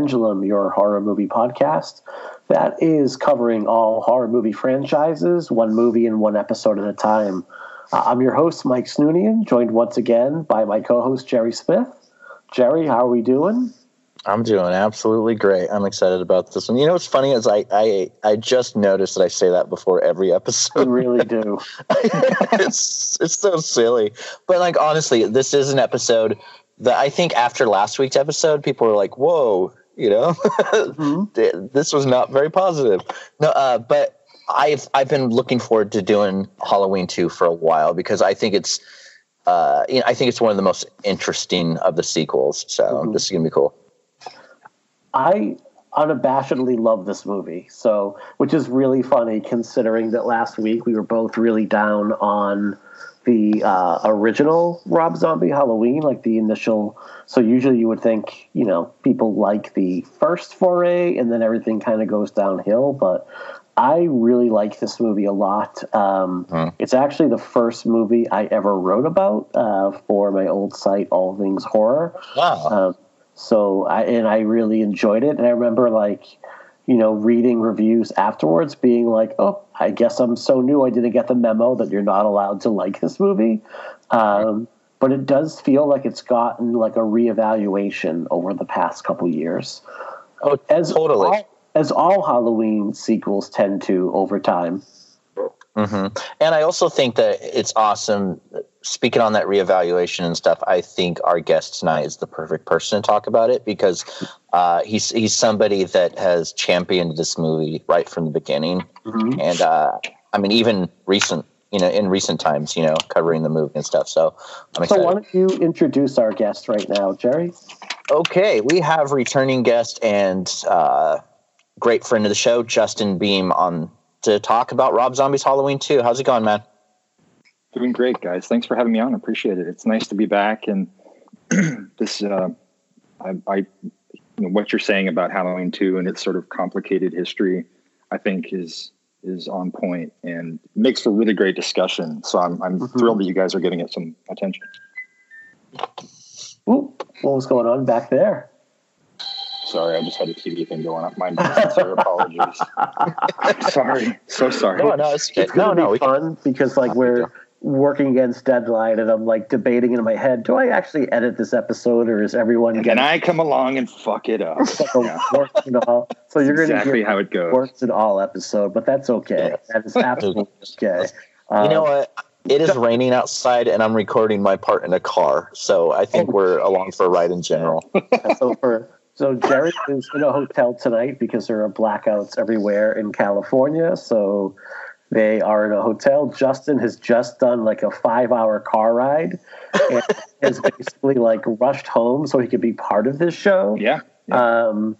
Pendulum, your horror movie podcast that is covering all horror movie franchises, one movie in one episode at a time. Uh, I'm your host, Mike Snoonian, joined once again by my co host, Jerry Smith. Jerry, how are we doing? I'm doing absolutely great. I'm excited about this one. You know what's funny is I I, I just noticed that I say that before every episode. You really do. it's it's so silly. But like honestly, this is an episode that I think after last week's episode, people were like, "Whoa, you know, mm-hmm. this was not very positive." No, uh, but I've I've been looking forward to doing Halloween two for a while because I think it's uh, you know, I think it's one of the most interesting of the sequels. So mm-hmm. this is gonna be cool. I unabashedly love this movie. So, which is really funny considering that last week we were both really down on the uh, original Rob Zombie Halloween, like the initial. So usually you would think, you know, people like the first foray, and then everything kind of goes downhill. But I really like this movie a lot. Um, huh. It's actually the first movie I ever wrote about uh, for my old site, All Things Horror. Wow. Um, so I and I really enjoyed it. And I remember like, you know, reading reviews afterwards, being like, "Oh, I guess I'm so new. I didn't get the memo that you're not allowed to like this movie." Um, but it does feel like it's gotten like a reevaluation over the past couple years. Oh, as totally. All, as all Halloween sequels tend to over time. Mm-hmm. And I also think that it's awesome. Speaking on that reevaluation and stuff, I think our guest tonight is the perfect person to talk about it because uh, he's he's somebody that has championed this movie right from the beginning, mm-hmm. and uh, I mean even recent, you know, in recent times, you know, covering the movie and stuff. So I'm excited. So why don't you introduce our guest right now, Jerry? Okay, we have returning guest and uh, great friend of the show, Justin Beahm, on to talk about Rob Zombie's Halloween 2. How's it going, man? Doing great, guys. Thanks for having me on. I appreciate it. It's nice to be back. And this, uh, I, I you know, what you're saying about Halloween 2 and its sort of complicated history, I think is is on point and makes for really great discussion. So I'm I'm mm-hmm. thrilled that you guys are giving it some attention. Ooh, what was going on back there? Sorry, I just had a TV thing going up. My sincere apologies. sorry, so sorry. No, no, it's, it's no, no. Be fun because like we're working against deadline, and I'm like debating in my head: Do I actually edit this episode, or is everyone? And getting... I come along and fuck it up. yeah. So you're going to exactly how it goes. Works in all episode, but that's okay. That is absolutely okay. Um, you know what? It is raining outside, and I'm recording my part in a car, so I think oh, we're along for a ride in general. so for so Jared is in a hotel tonight because there are blackouts everywhere in California. So they are in a hotel. Justin has just done like a five hour car ride and has basically like rushed home so he could be part of this show. Yeah. yeah. Um,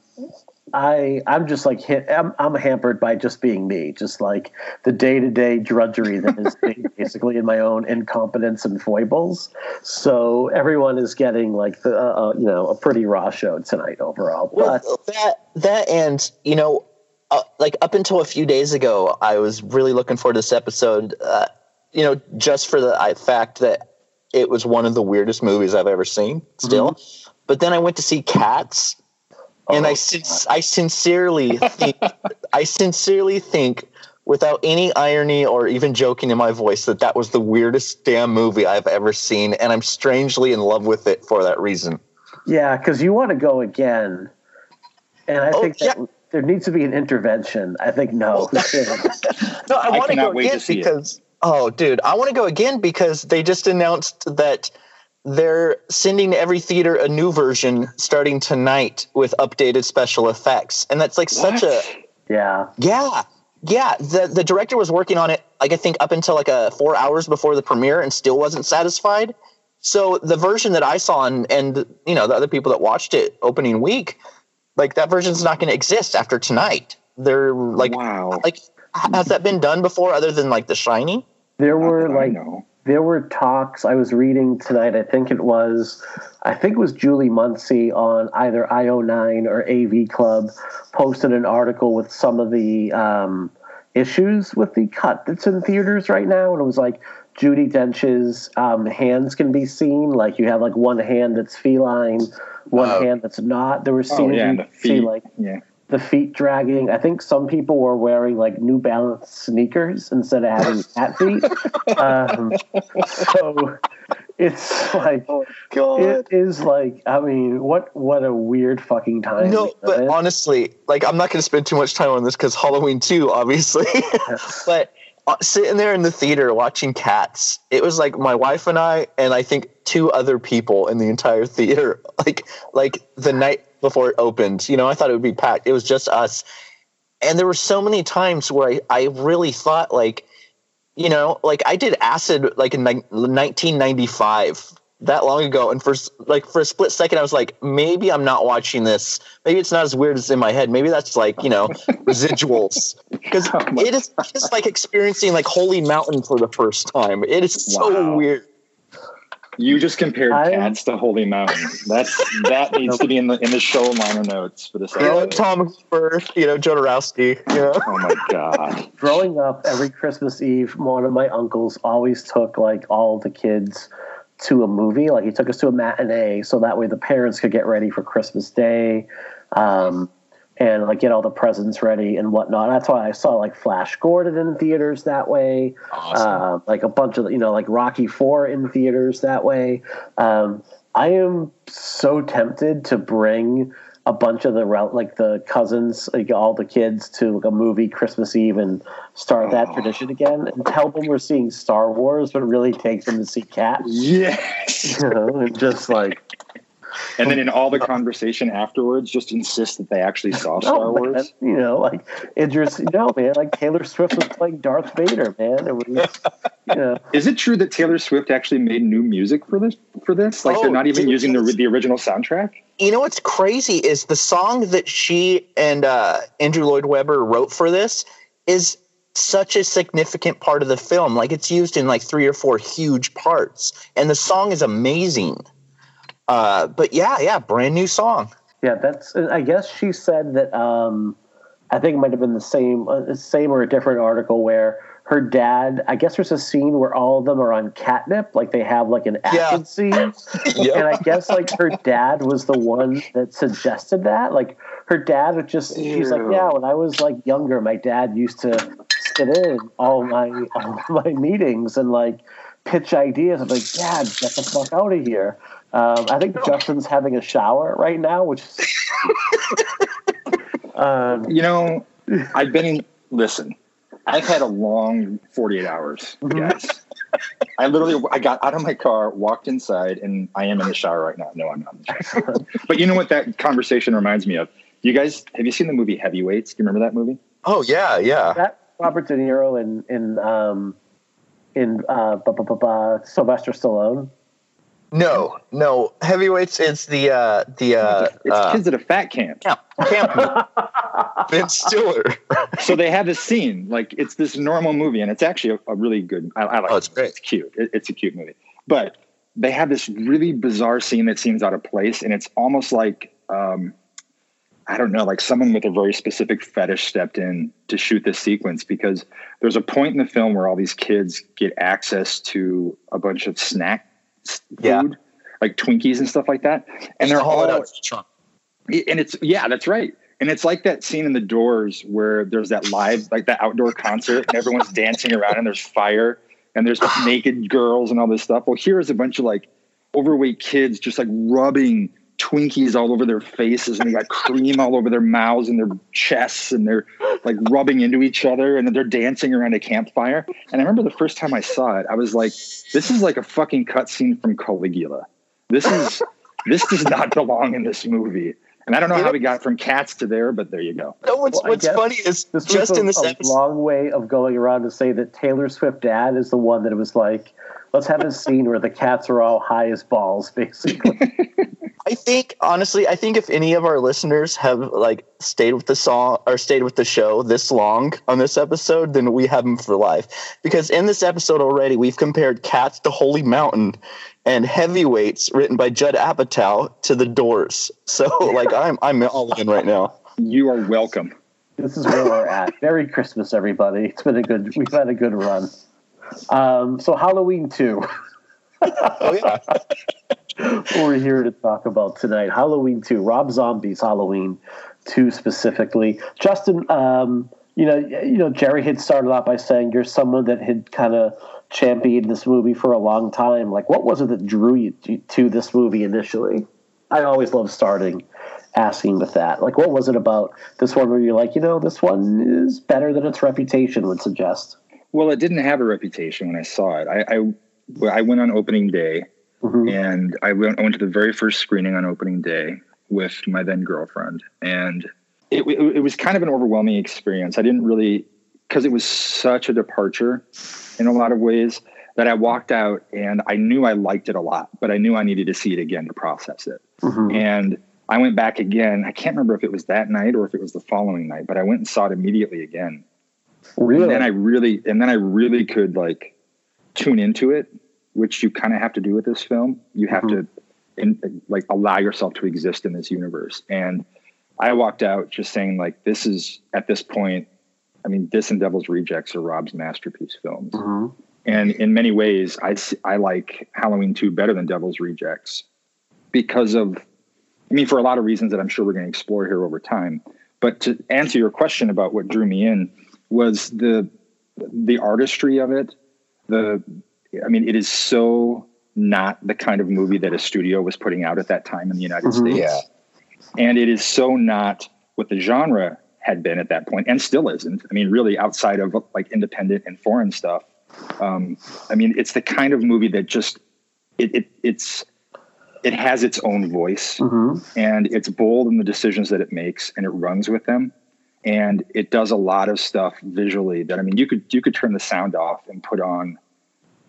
I I'm just like hit. I'm, I'm hampered by just being me, just like the day to day drudgery that is basically in my own incompetence and foibles. So everyone is getting like the uh, uh, you know a pretty raw show tonight overall. But well, that that and you know uh, like up until a few days ago, I was really looking forward to this episode. Uh, you know, just for the fact that it was one of the weirdest movies I've ever seen. Still, mm-hmm. but then I went to see Cats and I, oh, I sincerely think, I sincerely think, without any irony or even joking in my voice, that that was the weirdest damn movie I've ever seen, and I'm strangely in love with it for that reason. Yeah, because you want to go again, and I oh, think that yeah. There needs to be an intervention. I think no. no, I want to go again because. It. Oh, dude, I want to go again because they just announced that they're sending every theater a new version starting tonight with updated special effects and that's like what? such a yeah yeah yeah the the director was working on it like i think up until like a four hours before the premiere and still wasn't satisfied so the version that i saw and and you know the other people that watched it opening week like that version's not going to exist after tonight they're like wow like has that been done before other than like the shiny there were like there were talks I was reading tonight. I think it was, I think it was Julie Muncy on either IO9 or AV Club posted an article with some of the um, issues with the cut that's in theaters right now, and it was like Judi Dench's um, hands can be seen. Like you have like one hand that's feline, one Oh. hand that's not. There were Oh scenes yeah, you see like yeah. the feet dragging. I think some people were wearing like New Balance sneakers instead of having cat feet. Um, so it's like God. it is like I mean, what what a weird fucking time. No, but honestly, like I'm not going to spend too much time on this because Halloween too, obviously. but uh, Uh, sitting there in the theater watching Cats, it was like my wife and I, and I think two other people in the entire theater. Like like the night before it opened, you know, I thought it would be packed. It was just us, and there were so many times where I, I really thought like, you know, like I did acid like in ni- 1995 that long ago and for like for a split second i was like maybe i'm not watching this maybe it's not as weird as in my head maybe that's like you know residuals because Oh it is just like experiencing like holy mountain for the first time it is so Wow. weird You just compared I- cats to Holy Mountain. That's that needs to be in the in the show liner notes for this you know episode. tom hooper you know jodorowsky you know Oh my god. growing up every christmas eve one of my uncles always took like all the kids to a movie like he took us to a matinee so that way the parents could get ready for christmas day um, and like get all the presents ready and whatnot. That's why i saw like flash gordon in theaters that way. Uh, like a bunch of you know like rocky 4 in theaters that way. Um, i am so tempted to bring a bunch of the like the cousins like all the kids to like a movie christmas eve and start that Oh. tradition again and tell them we're seeing star wars but really take them to see cats Yes. you know and just like And then in all the conversation afterwards, just insist that they actually saw Star no, man, Wars. you know like Idris no man like Taylor Swift was playing Darth Vader man it was you know Is it true that Taylor Swift actually made new music for this? For this, like Oh, they're not even using the the original soundtrack. You know what's crazy is the song that she and uh, Andrew Lloyd Webber wrote for this is such a significant part of the film. Like it's used in like three or four huge parts, and the song is amazing. Uh, but yeah, yeah, brand new song. Yeah, that's. I guess she said that. Um, I think it might have been the same, uh, same or a different article where her dad. I guess there's a scene where all of them are on catnip, like they have like an Yeah. acid scene, and I guess like her dad was the one that suggested that. Like her dad would just. She's like, yeah, when I was like younger, my dad used to sit in all my all my meetings and like pitch ideas. I'm like, Dad, get the fuck out of here. Um, I think Justin's having a shower right now, which is. um, You know, I've been in. Listen, I've had a long 48 hours, guys. I literally, I got out of my car, walked inside, and I am in the shower right now. No, I'm not. In the shower. but you know what that conversation reminds me of? You guys, have you seen the movie Heavyweights? Do you remember that movie? Oh yeah, yeah. that Robert De Niro in in um, in uh, bu- bu- bu- bu- Sylvester Stallone. No, no. Heavyweights is the uh, the uh, It's uh, kids at a fat camp. camp, camp. Vince Stiller. So they have this scene, like it's this normal movie, and it's actually a, a really good. I, I like. Oh, it's it. great. It's cute. It- it's a cute movie, but they have this really bizarre scene that seems out of place, and it's almost like um, I don't know, like someone with a very specific fetish stepped in to shoot this sequence because there's a point in the film where all these kids get access to a bunch of snack s- food, Yeah. like Twinkies and stuff like that, and they're oh, all out trunk. and it's yeah that's right and it's like that scene in the doors where there's that live like that outdoor concert and everyone's dancing around and there's fire and there's naked girls and all this stuff well here's a bunch of like overweight kids just like rubbing twinkies all over their faces and they got cream all over their mouths and their chests and they're like rubbing into each other and they're dancing around a campfire and i remember the first time i saw it i was like this is like a fucking cutscene from caligula this is this does not belong in this movie and I don't know how we got from cats to there, but there you go. No, what's Well, what's funny is This just was a, in this a episode. long way of going around to say that Taylor Swift dad is the one that it was like, let's have a scene where the cats are all high as balls, basically. I think honestly, I think if any of our listeners have like stayed with the song or stayed with the show this long on this episode, then we have them for life. Because in this episode already, we've compared Cats to Holy Mountain and Heavyweights, written by Judd Apatow, to The Doors. So like I'm I'm all in right now. You are welcome. this is where we're at. Merry Christmas, everybody. It's been a good. We've had a good run. Um, so Halloween two. oh yeah. We're here to talk about tonight. Halloween 2, Rob Zombie's Halloween 2 specifically. Justin, um, you know, you know, Jerry had started out by saying you're someone that had kind of championed this movie for a long time. Like, what was it that drew you to, this movie initially? I always love starting asking with that. Like, what was it about this one where you're like, you know, this one is better than its reputation would suggest? Well, it didn't have a reputation when I saw it. I I, I went on opening day, mm-hmm. and I went, I went to the very first screening on opening day with my then girlfriend, and it, it, it was kind of an overwhelming experience. I didn't really because it was such a departure in a lot of ways that I walked out and I knew I liked it a lot, but I knew I needed to see it again to process it. Mm-hmm. And I went back again. I can't remember if it was that night or if it was the following night, but I went and saw it immediately again. Really? And then I really, and then I really could like tune into it, which you kind of have to do with this film. You have mm-hmm. to, in, like, allow yourself to exist in this universe. And I walked out just saying, like, this is at this point. I mean, this and Devil's Rejects are Rob's masterpiece films. Mm-hmm. And in many ways, I I like Halloween two better than Devil's Rejects because of I mean, for a lot of reasons that I'm sure we're going to explore here over time. But to answer your question about what drew me in was the the artistry of it. The I mean, it is so not the kind of movie that a studio was putting out at that time in the United mm-hmm. States. Yeah. And it is so not what the genre had been at that point and still isn't. I mean, really outside of like independent and foreign stuff. Um, I mean, it's the kind of movie that just it, it it's it has its own voice mm-hmm. and it's bold in the decisions that it makes and it runs with them and it does a lot of stuff visually that i mean you could you could turn the sound off and put on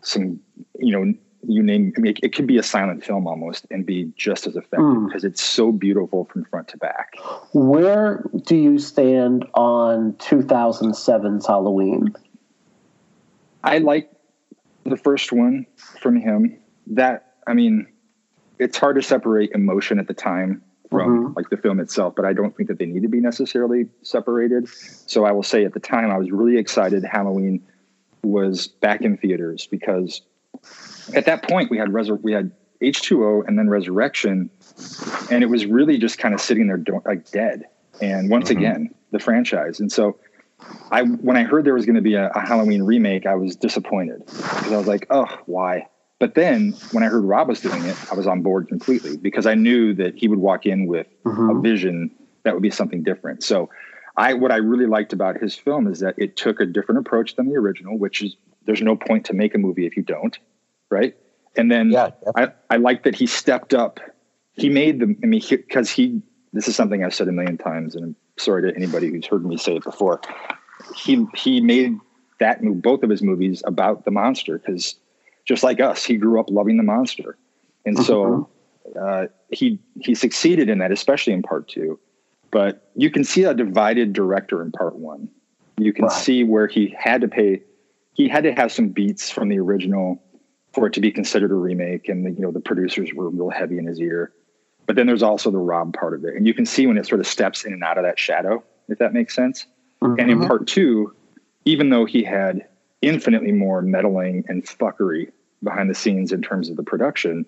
some you know you name i mean it, it could be a silent film almost and be just as effective mm. because it's so beautiful from front to back where do you stand on 2007's halloween i like the first one from him that i mean it's hard to separate emotion at the time from mm-hmm. like the film itself, but I don't think that they need to be necessarily separated. So I will say at the time I was really excited Halloween was back in theaters because at that point we had Resur- we had H2O and then Resurrection and it was really just kind of sitting there like dead. And once mm-hmm. again, the franchise. And so I when I heard there was going to be a, a Halloween remake, I was disappointed because I was like, "Oh, why?" But then when I heard Rob was doing it, I was on board completely because I knew that he would walk in with mm-hmm. a vision that would be something different. So I what I really liked about his film is that it took a different approach than the original, which is there's no point to make a movie if you don't, right? And then yeah, I, I like that he stepped up. He made the I mean because he, he this is something I've said a million times, and I'm sorry to anybody who's heard me say it before. He he made that move both of his movies about the monster because just like us, he grew up loving the monster, and so mm-hmm. uh, he he succeeded in that, especially in part two. But you can see a divided director in part one. You can see where he had to pay, he had to have some beats from the original for it to be considered a remake, and the, you know the producers were real heavy in his ear. But then there's also the Rob part of it, and you can see when it sort of steps in and out of that shadow, if that makes sense. Mm-hmm. And in mm-hmm. part two, even though he had infinitely more meddling and fuckery behind the scenes in terms of the production.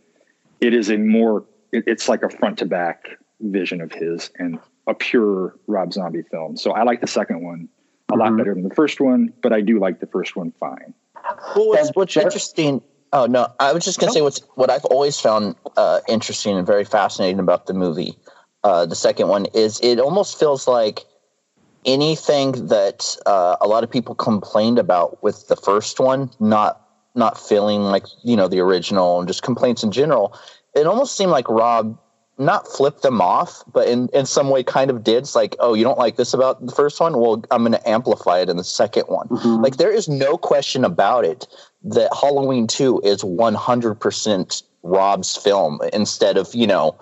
It is a more, it, it's like a front to back vision of his and a pure Rob Zombie film. So I like the second one a mm-hmm. lot better than the first one, but I do like the first one fine. Well, what's, what's interesting? Oh no, I was just gonna say what's what I've always found uh, interesting and very fascinating about the movie. Uh, the second one is it almost feels like anything that uh, a lot of people complained about with the first one, not not feeling like you know the original and just complaints in general. It almost seemed like Rob not flip them off, but in, in some way kind of did. It's like, oh, you don't like this about the first one? Well, I'm going to amplify it in the second one. Mm-hmm. Like, there is no question about it that Halloween 2 is 100% Rob's film instead of, you know,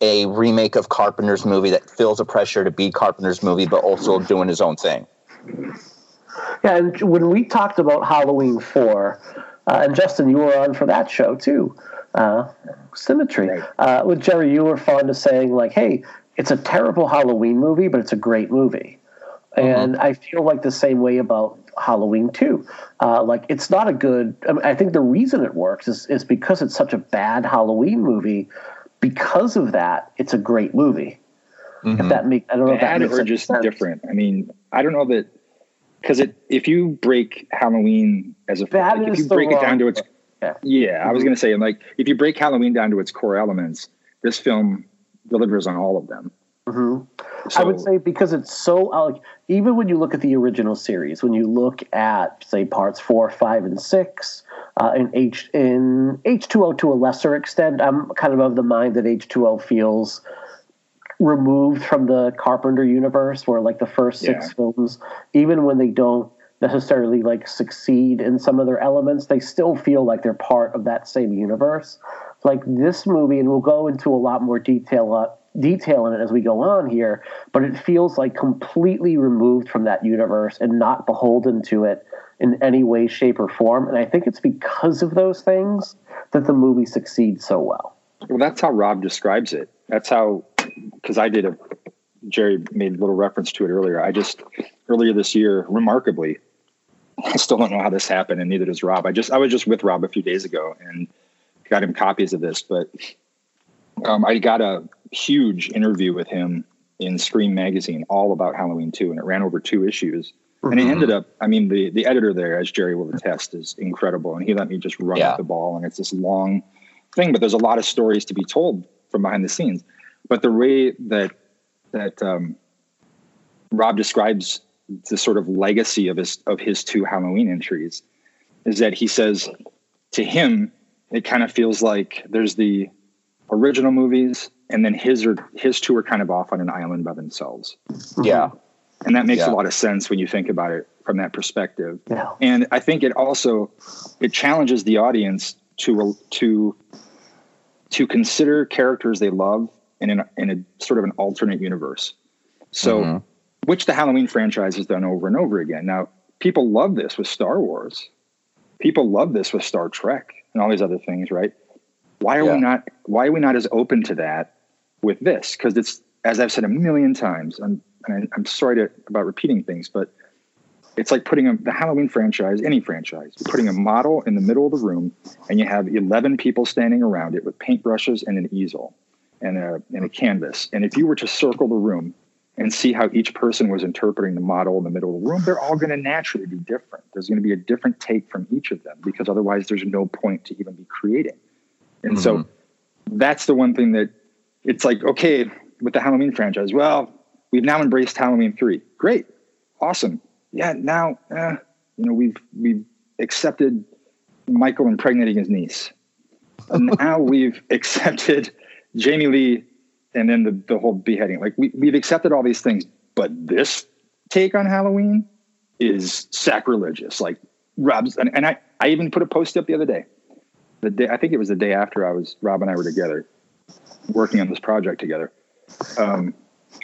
a remake of Carpenter's movie that feels a pressure to be Carpenter's movie, but also doing his own thing. Yeah, and when we talked about Halloween 4, uh, and Justin, you were on for that show too. Uh, Symmetry. Right. Uh, with Jerry, you were fond of saying, like, hey, it's a terrible Halloween movie, but it's a great movie. Mm-hmm. And I feel like the same way about Halloween too. Uh, like, it's not a good. I, mean, I think the reason it works is, is because it's such a bad Halloween movie. Because of that, it's a great movie. Mm-hmm. If that make I don't know bad if that makes or just sense. different. I mean, I don't know that because it if you break Halloween as a that like, if you break it down to its yeah, yeah. I was mm-hmm. going to say like if you break Halloween down to its core elements, this film delivers on all of them. Mm-hmm. So, I would say because it's so uh, like even when you look at the original series, when you look at say parts four, five, and six, uh, in H in H two O to a lesser extent, I'm kind of of the mind that H two O feels removed from the Carpenter universe, where like the first six yeah. films, even when they don't necessarily like succeed in some of their elements, they still feel like they're part of that same universe. Like this movie, and we'll go into a lot more detail uh, detail in it as we go on here, but it feels like completely removed from that universe and not beholden to it in any way, shape, or form. And I think it's because of those things that the movie succeeds so well. Well, that's how Rob describes it. That's how, because I did a, Jerry made a little reference to it earlier. I just, earlier this year, remarkably, I still don't know how this happened, and neither does Rob. I just, I was just with Rob a few days ago and got him copies of this, but um, I got a huge interview with him in Scream magazine, all about Halloween 2, and it ran over two issues. Mm-hmm. And it ended up, I mean, the, the editor there, as Jerry will attest, is incredible. And he let me just run yeah. the ball. And it's this long thing, but there's a lot of stories to be told from behind the scenes. But the way that, that um, Rob describes the sort of legacy of his, of his two Halloween entries is that he says to him, it kind of feels like there's the original movies and then his or his two are kind of off on an island by themselves. Yeah. And that makes yeah. a lot of sense when you think about it from that perspective. Yeah. And I think it also it challenges the audience to to to consider characters they love in an, in a sort of an alternate universe. So, mm-hmm. Which the Halloween franchise has done over and over again. Now, people love this with Star Wars. People love this with Star Trek and all these other things, right? Why are yeah. we not why are we not as open to that with this? Because it's as I've said a million times, I'm and I'm sorry to, about repeating things, but it's like putting a, the Halloween franchise, any franchise, putting a model in the middle of the room, and you have 11 people standing around it with paintbrushes and an easel and a, and a canvas. And if you were to circle the room and see how each person was interpreting the model in the middle of the room, they're all going to naturally be different. There's going to be a different take from each of them because otherwise there's no point to even be creating. And mm-hmm. so that's the one thing that it's like, okay, with the Halloween franchise, well, we've now embraced Halloween 3. Great. Awesome. Yeah, now, uh, you know, we've, we've accepted Michael impregnating his niece. And now we've accepted Jamie Lee and then the, the whole beheading. Like we, we've accepted all these things, but this take on Halloween is sacrilegious. Like Rob's, and, and I, I even put a post up the other day the day I think it was the day after I was Rob and I were together working on this project together. Um,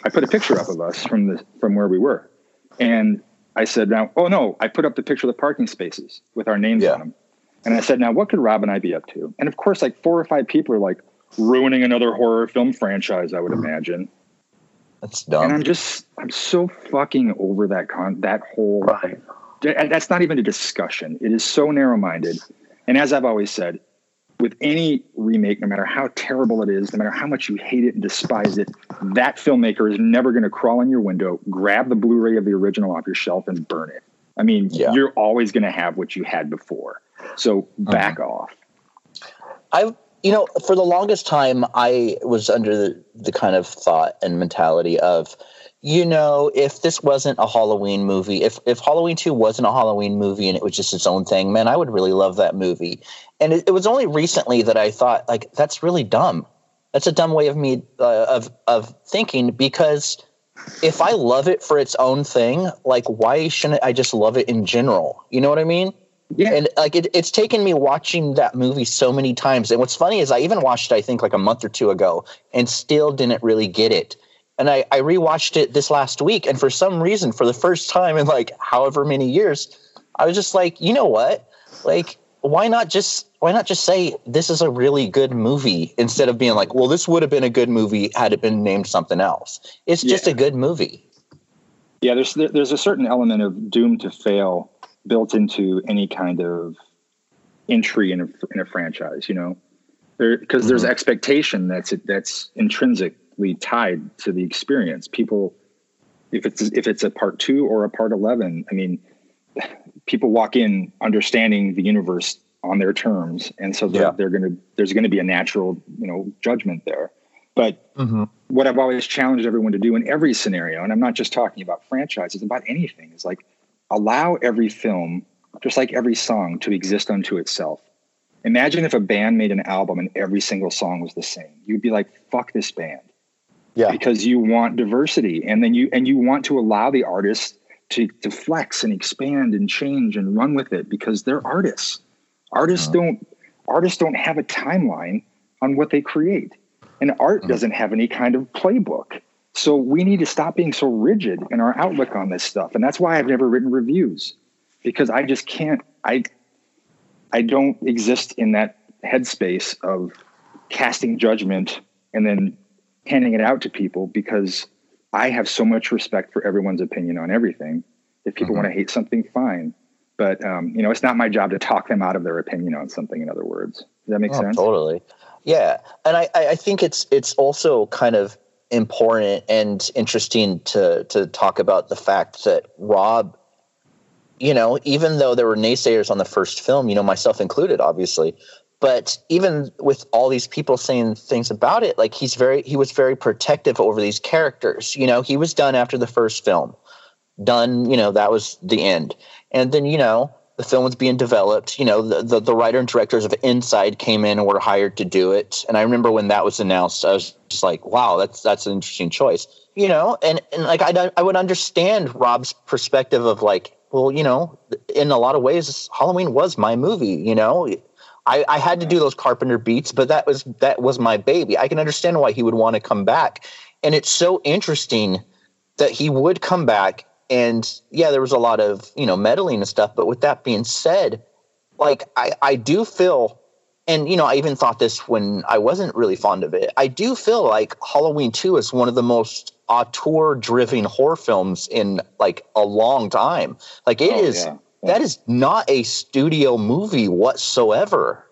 I put a picture up of us from the from where we were, and I said, "Now, oh no!" I put up the picture of the parking spaces with our names yeah. on them, and I said, "Now, what could Rob and I be up to?" And of course, like four or five people are like ruining another horror film franchise. I would mm-hmm. imagine. That's dumb. And I'm just, I'm so fucking over that con, that whole. Right. That's not even a discussion. It is so narrow minded. And as I've always said, with any remake, no matter how terrible it is, no matter how much you hate it and despise it, that filmmaker is never going to crawl in your window, grab the Blu ray of the original off your shelf, and burn it. I mean, yeah. you're always going to have what you had before. So back mm-hmm. off. I, you know, for the longest time, I was under the, the kind of thought and mentality of, you know, if this wasn't a Halloween movie, if if Halloween 2 wasn't a Halloween movie and it was just its own thing, man, I would really love that movie. And it, it was only recently that I thought, like, that's really dumb. That's a dumb way of me uh, of of thinking because if I love it for its own thing, like, why shouldn't I just love it in general? You know what I mean? Yeah. And like it, it's taken me watching that movie so many times. And what's funny is I even watched it, I think, like a month or two ago, and still didn't really get it and I, I rewatched it this last week and for some reason for the first time in like however many years i was just like you know what like why not just why not just say this is a really good movie instead of being like well this would have been a good movie had it been named something else it's just yeah. a good movie yeah there's there's a certain element of doom to fail built into any kind of entry in a, in a franchise. You know, because there, there's mm-hmm. expectation that's that's intrinsically tied to the experience. People, if it's if it's a part two or a part eleven, I mean, people walk in understanding the universe on their terms, and so they're, yeah. they're gonna there's going to be a natural you know judgment there. But mm-hmm. what I've always challenged everyone to do in every scenario, and I'm not just talking about franchises, about anything, is like allow every film, just like every song, to exist unto itself. Imagine if a band made an album and every single song was the same. You'd be like, fuck this band. Yeah. Because you want diversity. And then you and you want to allow the artists to, to flex and expand and change and run with it because they're artists. Artists uh-huh. don't artists don't have a timeline on what they create. And art uh-huh. doesn't have any kind of playbook. So we need to stop being so rigid in our outlook on this stuff. And that's why I've never written reviews because I just can't I I don't exist in that headspace of casting judgment and then handing it out to people because I have so much respect for everyone's opinion on everything. If people mm-hmm. want to hate something, fine. But um, you know, it's not my job to talk them out of their opinion on something. In other words, does that make oh, sense? Totally. Yeah, and I, I think it's it's also kind of important and interesting to to talk about the fact that Rob, you know, even though there were naysayers on the first film, you know, myself included, obviously, but even with all these people saying things about it, like he's very he was very protective over these characters. You know, he was done after the first film, done. You know, that was the end, and then you know the film was being developed. You know, the, the, the, writer and directors of Inside came in and were hired to do it. And I remember when that was announced, I was just like, wow, that's that's an interesting choice. You know, and, and like I, I would understand Rob's perspective of like, well, you know, in a lot of ways, Halloween was my movie. You know, I, I had to do those Carpenter beats, but that was that was my baby. I can understand why he would want to come back. And it's so interesting that he would come back and yeah, there was a lot of you know meddling and stuff. But with that being said, like I I do feel, and you know I even thought this when I wasn't really fond of it. I do feel like Halloween Two is one of the most auteur driven horror films in like a long time. Like it oh, is yeah. Yeah. that is not a studio movie whatsoever.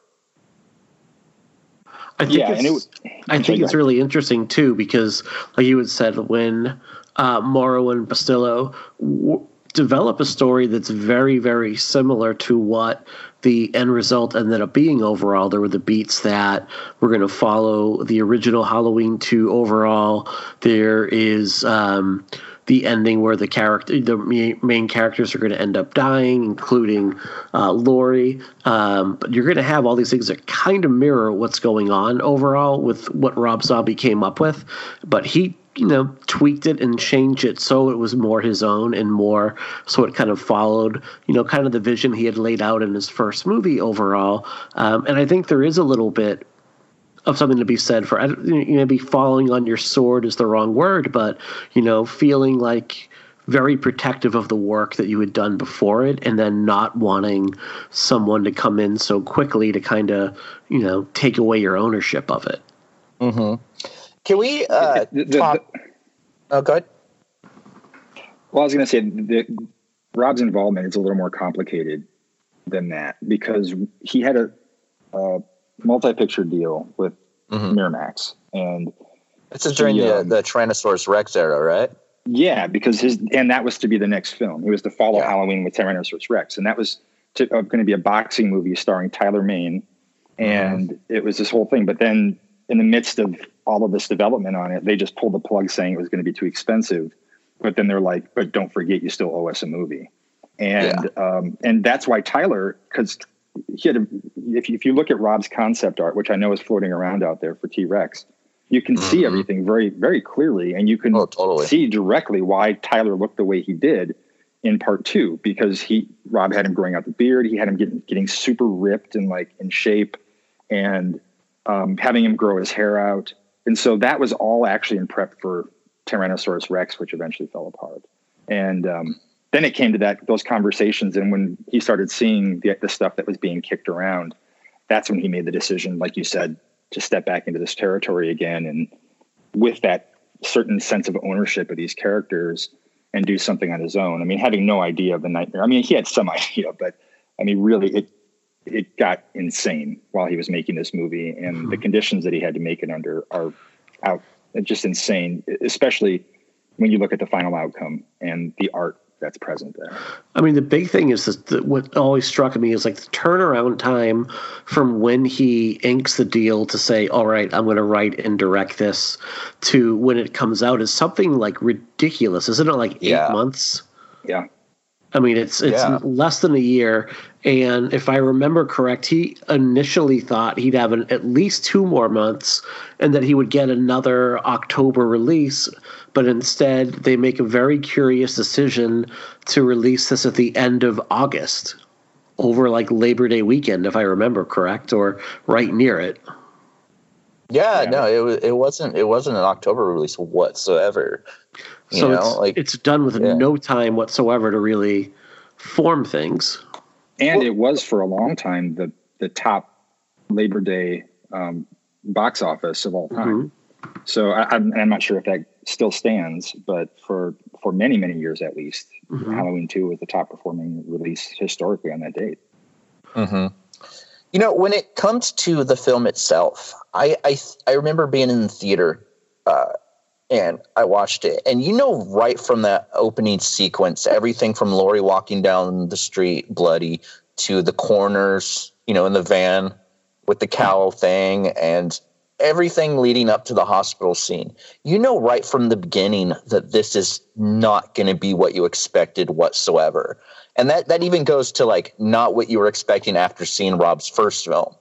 I think yeah, it's, it, I think it's really interesting too because, like you had said, when uh, Maury and Bustillo w- develop a story that's very, very similar to what the end result ended up being overall. There were the beats that were going to follow the original Halloween 2 overall. There is. Um, the ending where the character, the main characters are going to end up dying, including uh, Laurie. Um, but you're going to have all these things that kind of mirror what's going on overall with what Rob Zombie came up with. But he you know tweaked it and changed it so it was more his own and more so it kind of followed you know kind of the vision he had laid out in his first movie overall um, and i think there is a little bit of something to be said for you know be following on your sword is the wrong word but you know feeling like very protective of the work that you had done before it and then not wanting someone to come in so quickly to kind of you know take away your ownership of it mm-hmm. Can we uh, the, the, talk? The, oh, go ahead. Well, I was going to say that Rob's involvement is a little more complicated than that because he had a, a multi-picture deal with mm-hmm. Miramax, and this is during the um, the Tyrannosaurus Rex era, right? Yeah, because his and that was to be the next film. It was to follow yeah. Halloween with Tyrannosaurus Rex, and that was to, uh, going to be a boxing movie starring Tyler Mane, mm-hmm. and mm-hmm. it was this whole thing. But then, in the midst of all of this development on it. They just pulled the plug saying it was going to be too expensive. But then they're like, but don't forget, you still owe us a movie. And yeah. um, and that's why Tyler, because he had, a, if you, if you look at Rob's concept art, which I know is floating around out there for T Rex, you can mm-hmm. see everything very very clearly, and you can oh, totally. see directly why Tyler looked the way he did in part two because he Rob had him growing out the beard, he had him getting getting super ripped and like in shape, and um, having him grow his hair out and so that was all actually in prep for Tyrannosaurus Rex, which eventually fell apart. And um, then it came to that those conversations, and when he started seeing the, the stuff that was being kicked around, that's when he made the decision, like you said, to step back into this territory again, and with that certain sense of ownership of these characters, and do something on his own. I mean, having no idea of the nightmare. I mean, he had some idea, but I mean, really, it it got insane while he was making this movie, and mm-hmm. the conditions that he had to make it under are out just insane. Especially when you look at the final outcome and the art that's present there. I mean, the big thing is that what always struck me is like the turnaround time from when he inks the deal to say, "All right, I'm going to write and direct this," to when it comes out is something like ridiculous, isn't it? Like eight yeah. months. Yeah. I mean, it's it's yeah. less than a year, and if I remember correct, he initially thought he'd have an, at least two more months, and that he would get another October release. But instead, they make a very curious decision to release this at the end of August, over like Labor Day weekend, if I remember correct, or right near it. Yeah, yeah. no, it it wasn't it wasn't an October release whatsoever. You so know, it's, like it's done with yeah. no time whatsoever to really form things. And well, it was for a long time the the top Labor Day um, box office of all time. Mm-hmm. So I, am not sure if that still stands, but for for many many years at least, mm-hmm. Halloween Two was the top performing release historically on that date. Mm-hmm. You know, when it comes to the film itself, I I, I remember being in the theater uh, and I watched it. And you know, right from that opening sequence, everything from Laurie walking down the street bloody to the corners, you know, in the van with the cowl thing and everything leading up to the hospital scene. You know, right from the beginning that this is not going to be what you expected whatsoever. And that, that even goes to like not what you were expecting after seeing Rob's first film.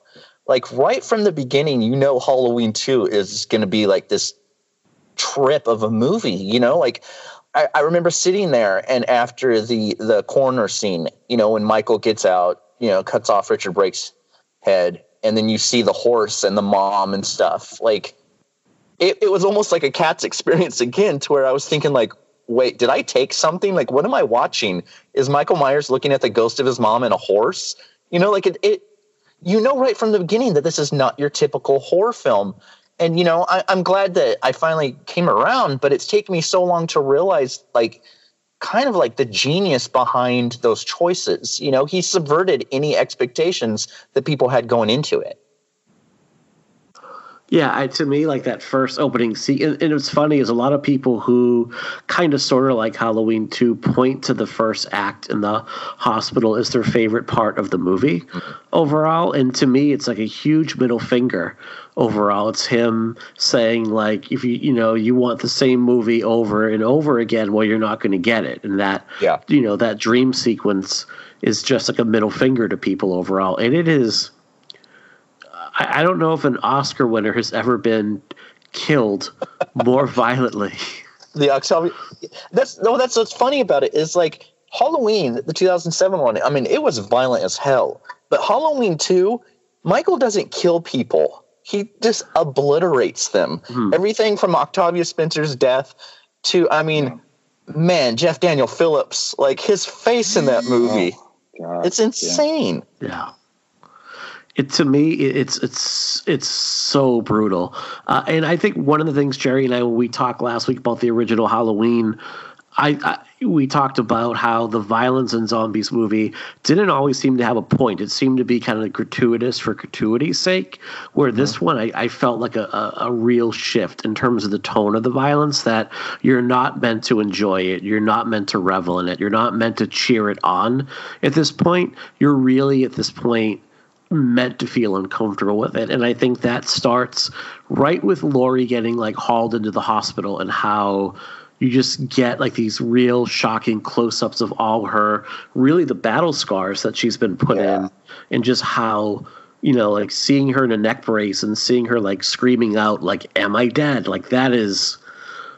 Like right from the beginning, you know, Halloween 2 is going to be like this trip of a movie you know like I, I, remember sitting there and after the the corner scene you know when michael gets out you know cuts off richard brake's head and then you see the horse and the mom and stuff. Like it, it was almost like a cat's experience again to where i was thinking like wait did i take something? Like what am i watching? Is michael myers looking at the ghost of his mom and a horse? You know like it, it you know right from the beginning that this is not your typical horror film. And you know I, i'm glad that i finally came around but it's taken me so long to realize like kind of like the genius behind those choices. You know he subverted any expectations that people had going into it yeah, I, to me, like that first opening scene, and, and it's funny is a lot of people who kind of sort of like Halloween 2 point to the first act in the hospital as their favorite part of the movie mm-hmm. overall. And to me, it's like a huge middle finger overall. It's him saying like, if you you know you want the same movie over and over again, well, you're not going to get it, and that yeah. you know that dream sequence is just like a middle finger to people overall, and it is I, I don't know if an Oscar winner has ever been killed more violently. The Octavia. That's no. That's what's funny about it is like Halloween, the 2007 one. I mean, it was violent as hell. But Halloween 2, Michael doesn't kill people. He just obliterates them. Hmm. Everything from Octavia Spencer's death to, I mean, man, Jeff Daniel Phillips, like his face in that movie. Oh, it's insane. yeah. yeah it to me it's it's it's so brutal uh, and i think one of the things jerry and i when we talked last week about the original halloween I, I, we talked about how the violence in zombies movie didn't always seem to have a point. It seemed to be kind of gratuitous for gratuity's sake. Where mm-hmm. this one, I, I felt like a, a, a, real shift in terms of the tone of the violence. That you're not meant to enjoy it. You're not meant to revel in it. You're not meant to cheer it on. At this point, you're really at this point meant to feel uncomfortable with it. And I think that starts right with Laurie getting like hauled into the hospital and how you just get like these real shocking close ups of all her really the battle scars that she's been put yeah. in and just how you know like seeing her in a neck brace and seeing her like screaming out like am i dead like that is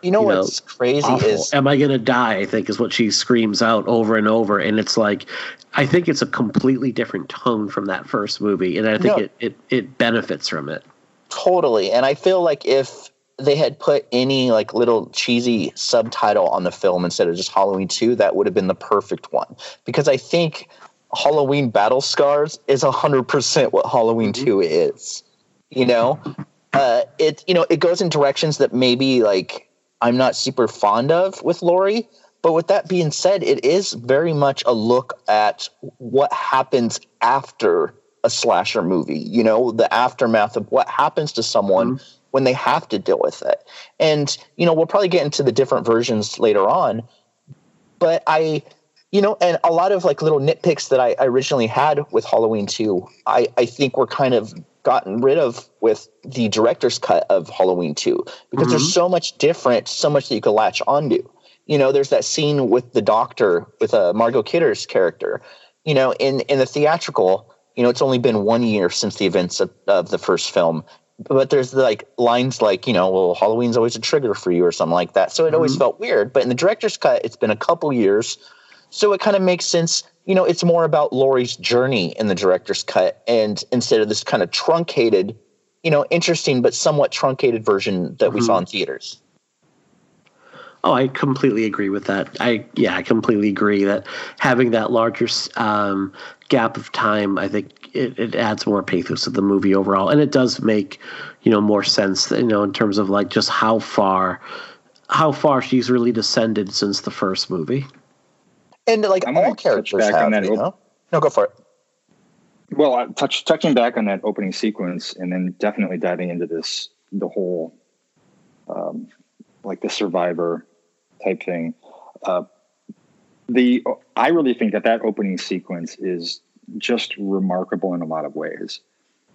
you know you what's know, crazy awful. is am i gonna die i think is what she screams out over and over and it's like i think it's a completely different tone from that first movie and i think no, it, it it benefits from it totally and i feel like if they had put any like little cheesy subtitle on the film instead of just halloween 2 that would have been the perfect one because i think halloween battle scars is 100% what halloween mm-hmm. 2 is you know uh, it you know it goes in directions that maybe like I'm not super fond of with Laurie, But with that being said, it is very much a look at what happens after a slasher movie, you know, the aftermath of what happens to someone mm-hmm. when they have to deal with it. And, you know, we'll probably get into the different versions later on. But I, you know, and a lot of like little nitpicks that I originally had with Halloween 2, I, I think were kind of gotten rid of with the director's cut of Halloween 2 because mm-hmm. there's so much different, so much that you could latch onto. You know, there's that scene with the doctor with uh, Margot Kidder's character. You know, in in the theatrical, you know, it's only been one year since the events of, of the first film, but there's like lines like, you know, well, Halloween's always a trigger for you or something like that. So it mm-hmm. always felt weird. But in the director's cut, it's been a couple years, so it kind of makes sense you know, it's more about Laurie's journey in the director's cut, and instead of this kind of truncated, you know, interesting but somewhat truncated version that mm-hmm. we saw in theaters. Oh, I completely agree with that. I yeah, I completely agree that having that larger um, gap of time, I think it, it adds more pathos to the movie overall, and it does make you know more sense. You know, in terms of like just how far how far she's really descended since the first movie and like I'm all characters back have, on that. You know? No, go for it. Well, uh, touch, touching back on that opening sequence, and then definitely diving into this, the whole, um, like the survivor type thing. Uh, the I really think that that opening sequence is just remarkable in a lot of ways,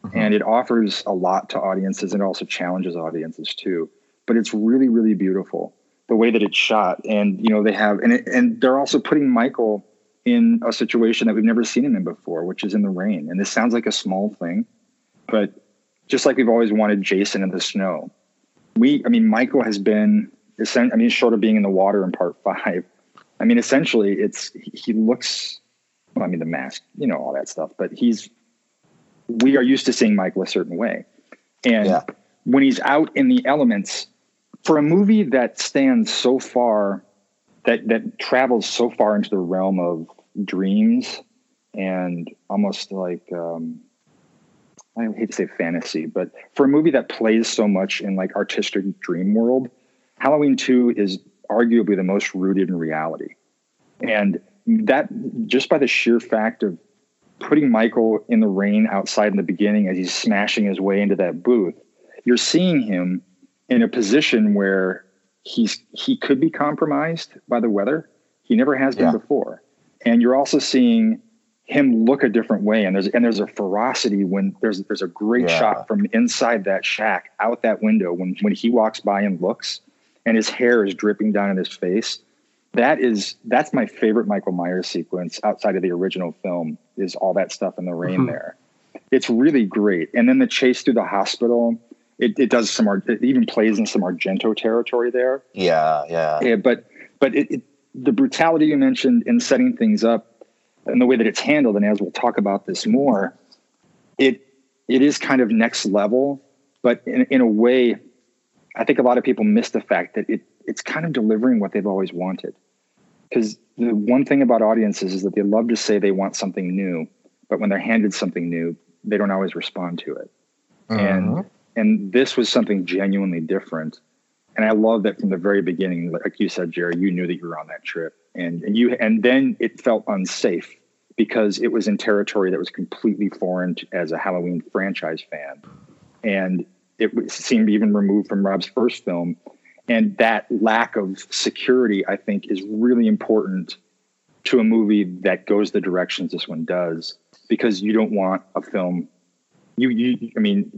mm-hmm. and it offers a lot to audiences, and it also challenges audiences too. But it's really, really beautiful the way that it's shot. And you know they have and it, and they're also putting michael in a situation that we've never seen him in before which is in the rain. And this sounds like a small thing but just like we've always wanted jason in the snow. We i mean michael has been i mean short of being in the water in part five i mean essentially it's he looks well, i mean the mask you know all that stuff but he's we are used to seeing michael a certain way. And yeah. when he's out in the elements for a movie that stands so far that that travels so far into the realm of dreams and almost like um, I hate to say fantasy, but for a movie that plays so much in like artistic dream world, Halloween 2 is arguably the most rooted in reality. And that just by the sheer fact of putting Michael in the rain outside in the beginning as he's smashing his way into that booth, you're seeing him in a position where he's he could be compromised by the weather. He never has been yeah. before. And you're also seeing him look a different way. And there's and there's a ferocity when there's there's a great yeah. shot from inside that shack out that window when when he walks by and looks and his hair is dripping down in his face. That is that's my favorite Michael Myers sequence outside of the original film is all that stuff in the rain mm-hmm. there. It's really great. And then the chase through the hospital it, it does some art it even plays in some Argento territory there. Yeah, yeah. yeah but but it, it, the brutality you mentioned in setting things up and the way that it's handled, and as we'll talk about this more, it it is kind of next level, but in, in a way, I think a lot of people miss the fact that it it's kind of delivering what they've always wanted. Because the one thing about audiences is that they love to say they want something new, but when they're handed something new, they don't always respond to it. Uh-huh and this was something genuinely different. And i love that from the very beginning like you said jerry you knew that you were on that trip. And, and you and then it felt unsafe because it was in territory that was completely foreign to, as a halloween franchise fan. And it seemed even removed from rob's first film. And that lack of security i think is really important to a movie that goes the directions this one does because you don't want a film you you i mean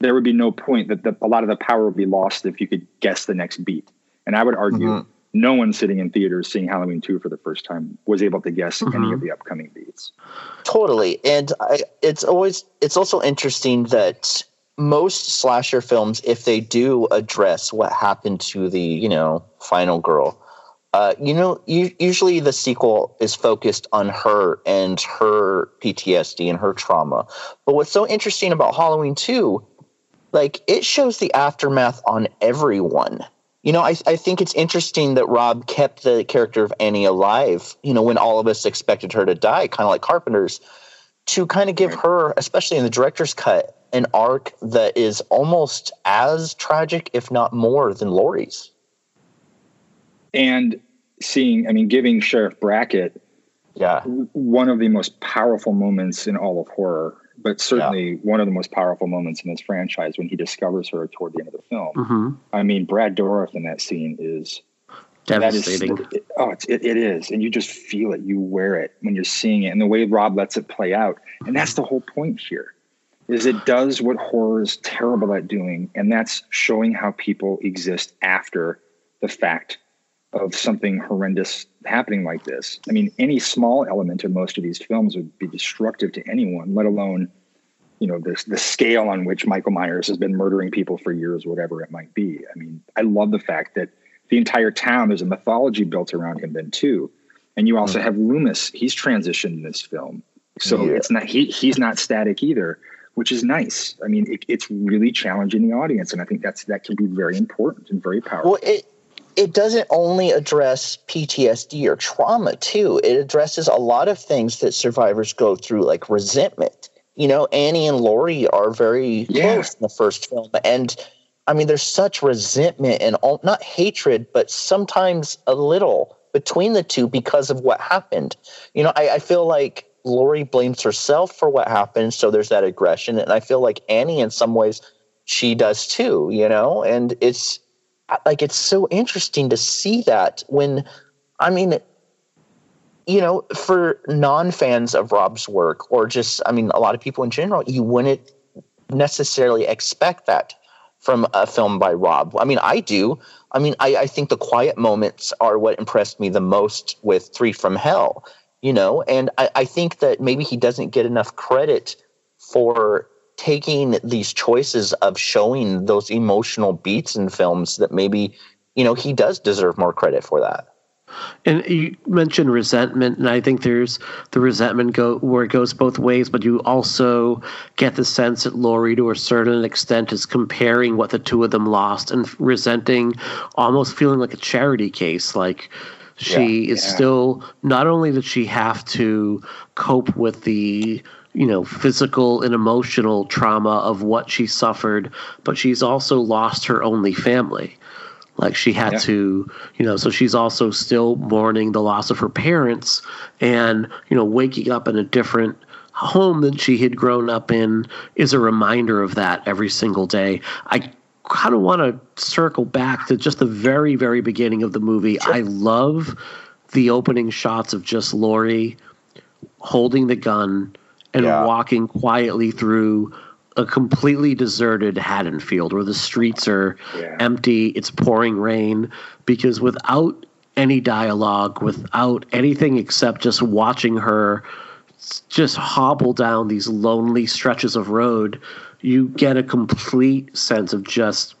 there would be no point that the, a lot of the power would be lost if you could guess the next beat. And I would argue mm-hmm. no one sitting in theaters seeing Halloween 2 for the first time was able to guess mm-hmm. any of the upcoming beats. Totally. And I, it's always, it's also interesting that most slasher films, if they do address what happened to the, you know, final girl, uh, you know, usually the sequel is focused on her and her PTSD and her trauma. But what's so interesting about Halloween 2 like it shows the aftermath on everyone. You know, I, I think it's interesting that Rob kept the character of Annie alive, you know, when all of us expected her to die, kind of like Carpenter's, to kind of give her, especially in the director's cut, an arc that is almost as tragic, if not more, than Laurie's. And seeing, I mean, giving Sheriff Brackett yeah one of the most powerful moments in all of horror, but certainly yeah. one of the most powerful moments in this franchise when he discovers her toward the end of the film. Mm-hmm. I mean, Brad Dourif in that scene is devastating. That is, it, oh, it, it is, and you just feel it. You wear it when you're seeing it, and the way Rob lets it play out, and that's the whole point here. Is it does what horror is terrible at doing, and that's showing how people exist after the fact of something horrendous happening like this. I mean, any small element of most of these films would be destructive to anyone, let alone, you know, the, the scale on which Michael Myers has been murdering people for years, whatever it might be. I mean, I love the fact that the entire town, there's a mythology built around him then too. And you also mm-hmm. have Loomis, he's transitioned in this film. So yeah. it's not, he, he's not static either, which is nice. I mean, it, it's really challenging the audience. And I think that's, that can be very important and very powerful. Well, it, it doesn't only address PTSD or trauma too. It addresses a lot of things that survivors go through, like resentment. You know, Annie and Laurie are very yeah. close in the first film, and I mean, there's such resentment and all, not hatred, but sometimes a little between the two because of what happened. You know, I, I feel like Laurie blames herself for what happened, so there's that aggression, and I feel like Annie, in some ways, she does too. You know, and it's like it's so interesting to see that when I mean you know for non-fans of Rob's work or just I mean a lot of people in general you wouldn't necessarily expect that from a film by Rob. I mean I do. I mean I, I think the quiet moments are what impressed me the most with Three from Hell, you know, and I, I think that maybe he doesn't get enough credit for taking these choices of showing those emotional beats in films that maybe you know he does deserve more credit for that and you mentioned resentment, and I think there's the resentment go where it goes both ways, but you also get the sense that Laurie, to a certain extent, is comparing what the two of them lost and resenting, almost feeling like a charity case. Like she yeah, is yeah. still not only that she have to cope with the you know physical and emotional trauma of what she suffered but she's also lost her only family like she had yeah. to you know so she's also still mourning the loss of her parents and you know waking up in a different home than she had grown up in is a reminder of that every single day i kind of want to circle back to just the very very beginning of the movie sure. i love the opening shots of just laurie holding the gun and yeah. walking quietly through a completely deserted Haddonfield where the streets are yeah. empty, it's pouring rain, because without any dialogue, without anything except just watching her just hobble down these lonely stretches of road, you get a complete sense of just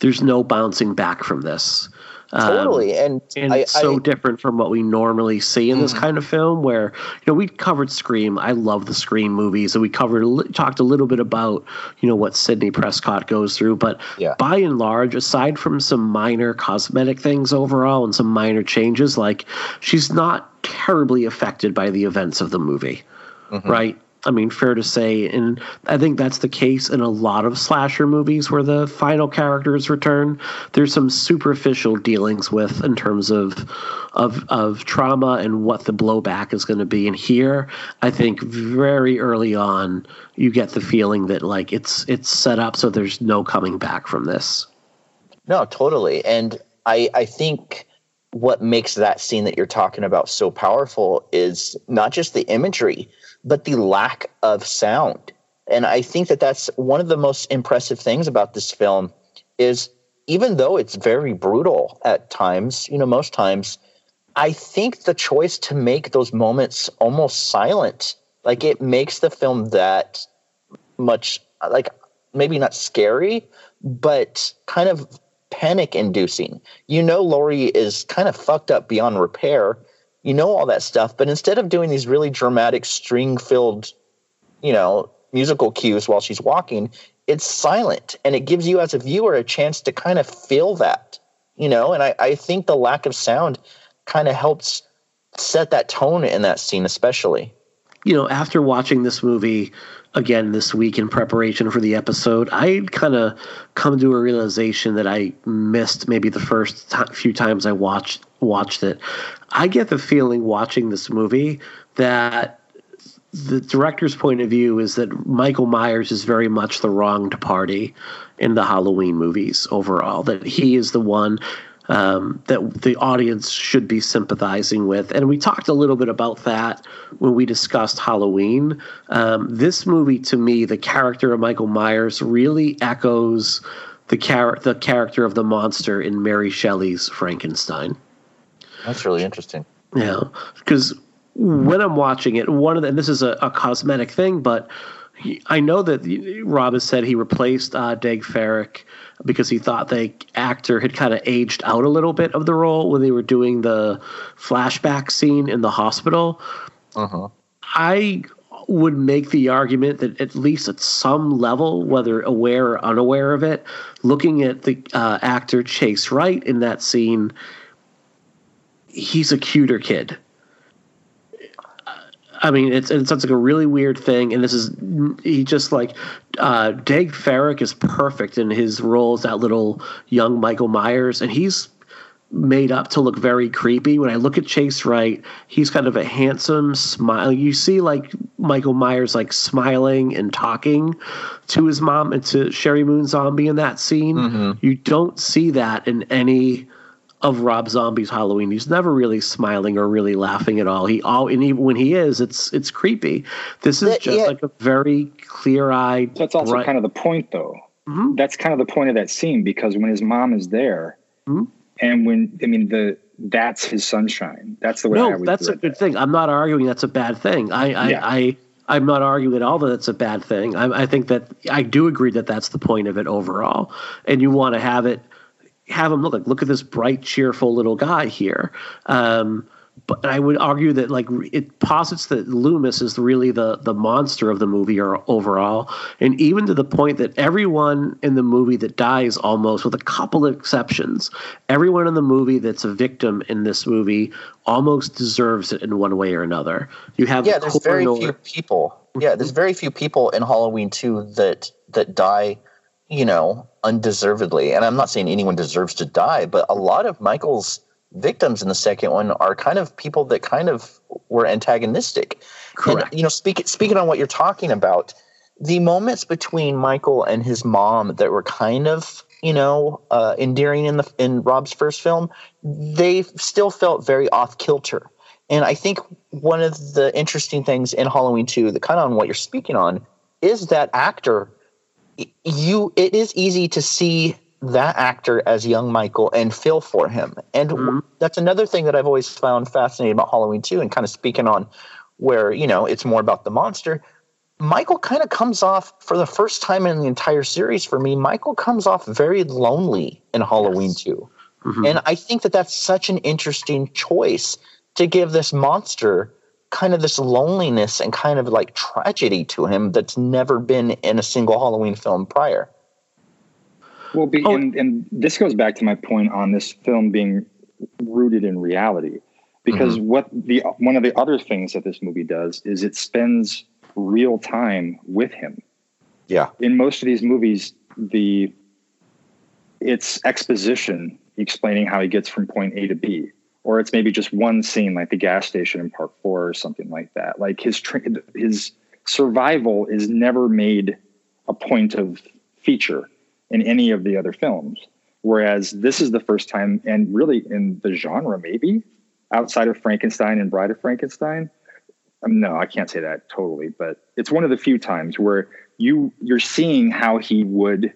there's no bouncing back from this. Totally, um, and, and I, it's so I, different from what we normally see in this mm. kind of film. Where you know we covered Scream. I love the Scream movies, and we covered talked a little bit about you know what Sidney Prescott goes through. But yeah. by and large, aside from some minor cosmetic things overall and some minor changes, like she's not terribly affected by the events of the movie, mm-hmm. right? I mean, fair to say, and I think that's the case in a lot of slasher movies where the final characters return. There's some superficial dealings with in terms of of of trauma and what the blowback is going to be. And here, I think very early on, you get the feeling that like it's it's set up so there's no coming back from this. No, totally, and I I think what makes that scene that you're talking about so powerful is not just the imagery but the lack of sound. And I think that that's one of the most impressive things about this film is even though it's very brutal at times, you know, most times, I think the choice to make those moments almost silent, like it makes the film that much like maybe not scary, but kind of panic inducing. You know, Laurie is kind of fucked up beyond repair you know all that stuff but instead of doing these really dramatic string filled you know musical cues while she's walking it's silent and it gives you as a viewer a chance to kind of feel that you know? And i, I think the lack of sound kind of helps set that tone in that scene especially. You know after watching this movie again this week in preparation for the episode, I kind of come to a realization that I missed maybe the first t- few times I watched watched it. I get the feeling watching this movie that the director's point of view is that Michael Myers is very much the wronged party in the Halloween movies overall. That he is the one um, that the audience should be sympathizing with. And we talked a little bit about that when we discussed Halloween. Um, this movie, to me, the character of Michael Myers really echoes the, char- the character of the monster in Mary Shelley's Frankenstein. That's really interesting. Yeah, because when I'm watching it, one of the, and this is a, a cosmetic thing, but he, I know that Rob has said he replaced uh, Daeg Faerch because he thought the actor had kind of aged out a little bit of the role when they were doing the flashback scene in the hospital. Uh-huh. I would make the argument that at least at some level, whether aware or unaware of it, looking at the uh, actor Chase Wright in that scene, he's a cuter kid. I mean, it's it sounds like a really weird thing, and this is he just like uh, Daeg Faerch is perfect in his role as that little young Michael Myers, and he's made up to look very creepy. When I look at Chase Wright, he's kind of a handsome smile. You see like Michael Myers like smiling and talking to his mom and to Sheri Moon Zombie in that scene. Mm-hmm. You don't see that in any of Rob Zombie's Halloween. He's never really smiling or really laughing at all. He all and even when he is, it's it's creepy. This is just yeah. like a very clear eyed. That's also bright- kind of the point, though. Mhm. That's kind of the point of that scene because when his mom is there, Mhm. and when I mean the that's his sunshine. That's the way I no, that's a good that. thing. I'm not arguing that's a bad thing. I I, Yeah. I I'm not arguing at all that it's a bad thing. I, I think that I do agree that that's the point of it overall, and you want to have it have him look like look at this bright, cheerful little guy here. Um, but I would argue that like it posits that Loomis is really the the monster of the movie or overall, and even to the point that everyone in the movie that dies almost, with a couple of exceptions, everyone in the movie that's a victim in this movie almost deserves it in one way or another. You have yeah there's very few people yeah there's very few people in halloween 2 that that die you know undeservedly and i'm not saying anyone deserves to die but a lot of michael's victims in the second one are kind of people that kind of were antagonistic Correct. and you know speaking speaking on what you're talking about the moments between michael and his mom that were kind of you know uh, endearing in the in rob's first film they still felt very off kilter and I think one of the interesting things in Halloween 2, that kind of on what you're speaking on, is that actor. You, it is easy to see that actor as young Michael and feel for him, and Mhm. that's another thing that I've always found fascinating about Halloween 2, and kind of speaking on where you know it's more about the monster. Michael kind of comes off for the first time in the entire series for me. Michael comes off very lonely in Halloween Yes. 2. Mhm. And I think that that's such an interesting choice to give this monster kind of this loneliness and kind of like tragedy to him that's never been in a single Halloween film prior. Well, be, Oh. and, and this goes back to my point on this film being rooted in reality, because mm-hmm. what the one of the other things that this movie does is it spends real time with him. Yeah. In most of these movies, the it's exposition explaining how he gets from point A to B, or it's maybe just one scene like the gas station in Part Four or something like that. Like his tra- his survival is never made a point of feature in any of the other films. Whereas this is the first time, and really in the genre, maybe outside of Frankenstein and Bride of Frankenstein. Um, no, I can't say that totally, but it's one of the few times where you you're seeing how he would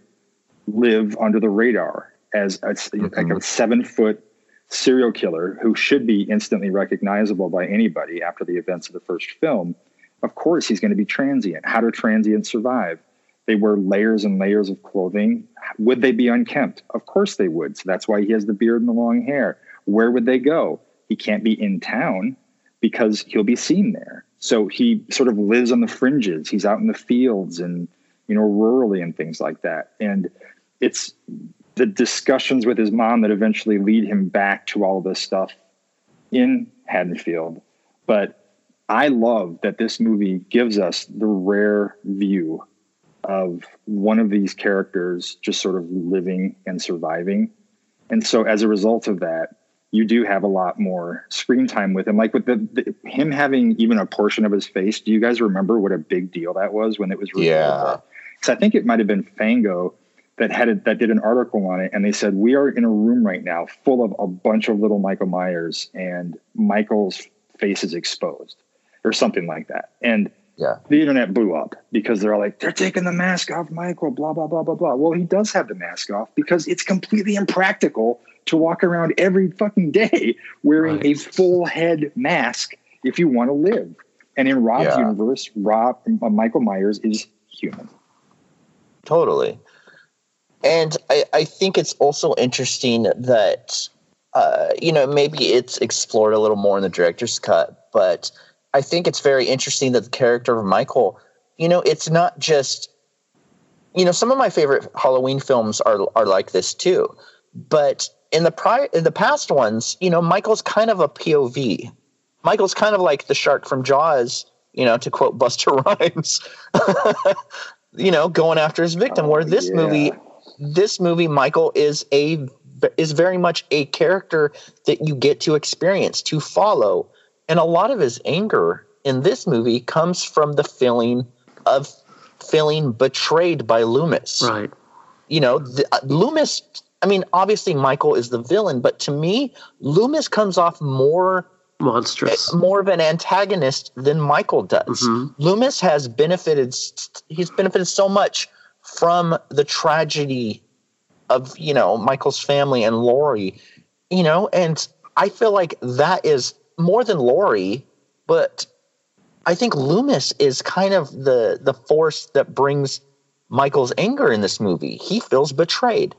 live under the radar as a, like a seven foot serial killer who should be instantly recognizable by anybody after the events of the first film. Of course, he's going to be transient. How do transients survive? They wear layers and layers of clothing. Would they be unkempt? Of course they would. So that's why he has the beard and the long hair. Where would they go? He can't be in town because he'll be seen there. So he sort of lives on the fringes. He's out in the fields and you know rurally and things like that. And it's the discussions with his mom that eventually lead him back to all this stuff in Haddonfield. But I love that this movie gives us the rare view of one of these characters just sort of living and surviving. And so as a result of that, you do have a lot more screen time with him. Like with the, the, him having even a portion of his face. Do you guys remember what a big deal that was when it was revealed? Yeah. Because I think it might have been Fango that had a, that did an article on it, and they said we are in a room right now full of a bunch of little Michael Myers, and Michael's face is exposed, or something like that, and. Yeah. The internet blew up because they're all like, they're taking the mask off Michael, blah, blah, blah, blah, blah. Well, he does have the mask off because it's completely impractical to walk around every fucking day wearing right. a full head mask if you want to live. And in Rob's yeah. universe, Rob uh, Michael Myers is human. Totally. And I, I think it's also interesting that uh, you know, maybe it's explored a little more in the director's cut, but I think it's very interesting that the character of Michael, you know, it's not just you know, some of my favorite Halloween films are are like this too. But in the prior in the past ones, you know, Michael's kind of a POV. Michael's kind of like the shark from Jaws, you know, to quote Busta Rhymes. you know, going after his victim. Oh, where this yeah. movie, this movie, Michael is a is very much a character that you get to experience, to follow, and a lot of his anger in this movie comes from the feeling of feeling betrayed by Loomis. Right. You know, the, uh, Loomis I mean, obviously Michael is the villain, but to me, Loomis comes off more monstrous, more of an antagonist than Michael does. Mm-hmm. Loomis has benefited; he's benefited so much from the tragedy of you know Michael's family and Laurie, you know, and I feel like that is more than Laurie, but I think Loomis is kind of the the force that brings Michael's anger in this movie. He feels betrayed.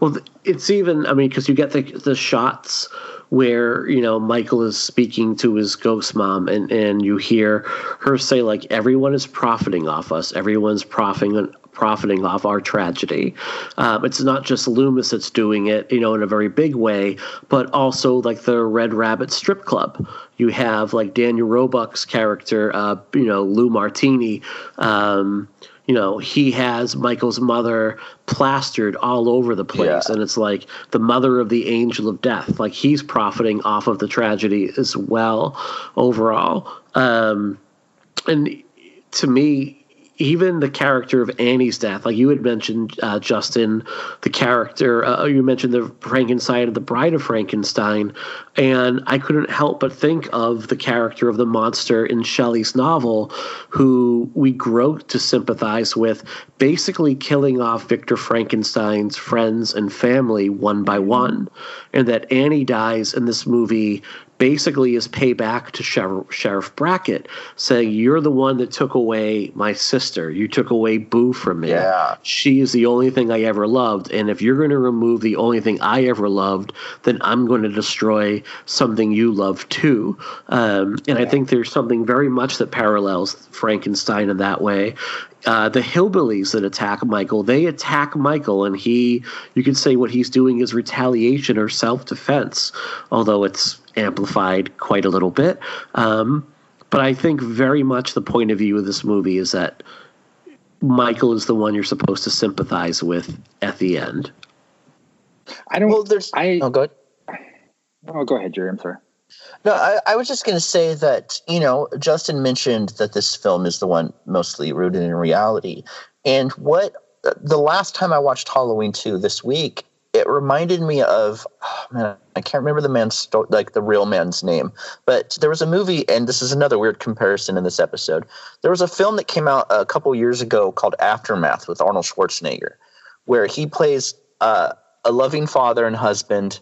Well, it's even. I mean, because you get the the shots where you know Michael is speaking to his ghost mom, and and you hear her say like, "Everyone is profiting off us. Everyone's profiting profiting off our tragedy." Um, it's not just Loomis that's doing it, you know, in a very big way, but also like the Red Rabbit Strip Club. You have like Daniel Roebuck's character, uh, you know, Lou Martini. Um, you know, he has Michael's mother plastered all over the place. Yeah. And it's like the mother of the angel of death. Like he's profiting off of the tragedy as well overall. Um, and to me, even the character of Annie's death, like you had mentioned, uh, Justin, the character, uh, you mentioned the Frankenstein of the Bride of Frankenstein, and I couldn't help but think of the character of the monster in Shelley's novel, who we grow to sympathize with, basically killing off Victor Frankenstein's friends and family one by one, and that Annie dies in this movie basically is payback to Sheriff, Sheriff Brackett, saying, You're the one that took away my sister. You took away Boo from me. Yeah. She is the only thing I ever loved. And if you're going to remove the only thing I ever loved, then I'm going to destroy something you love too. Um, and I think there's something very much that parallels Frankenstein in that way. Uh, the hillbillies that attack Michael, they attack Michael, and he, you could say what he's doing is retaliation or self defense, although it's amplified quite a little bit. Um, but I think very much the point of view of this movie is that Michael is the one you're supposed to sympathize with at the end. I don't. Well, there's. I. Oh, go ahead. Oh, go ahead, Jerry. I'm sorry. No, I, I was just going to say that you know Justin mentioned that this film is the one mostly rooted in reality, and what the last time I watched Halloween two this week, it reminded me of oh man, I can't remember the man's like the real man's name, but there was a movie, and this is another weird comparison in this episode. There was a film that came out a couple years ago called Aftermath with Arnold Schwarzenegger, where he plays uh, a loving father and husband,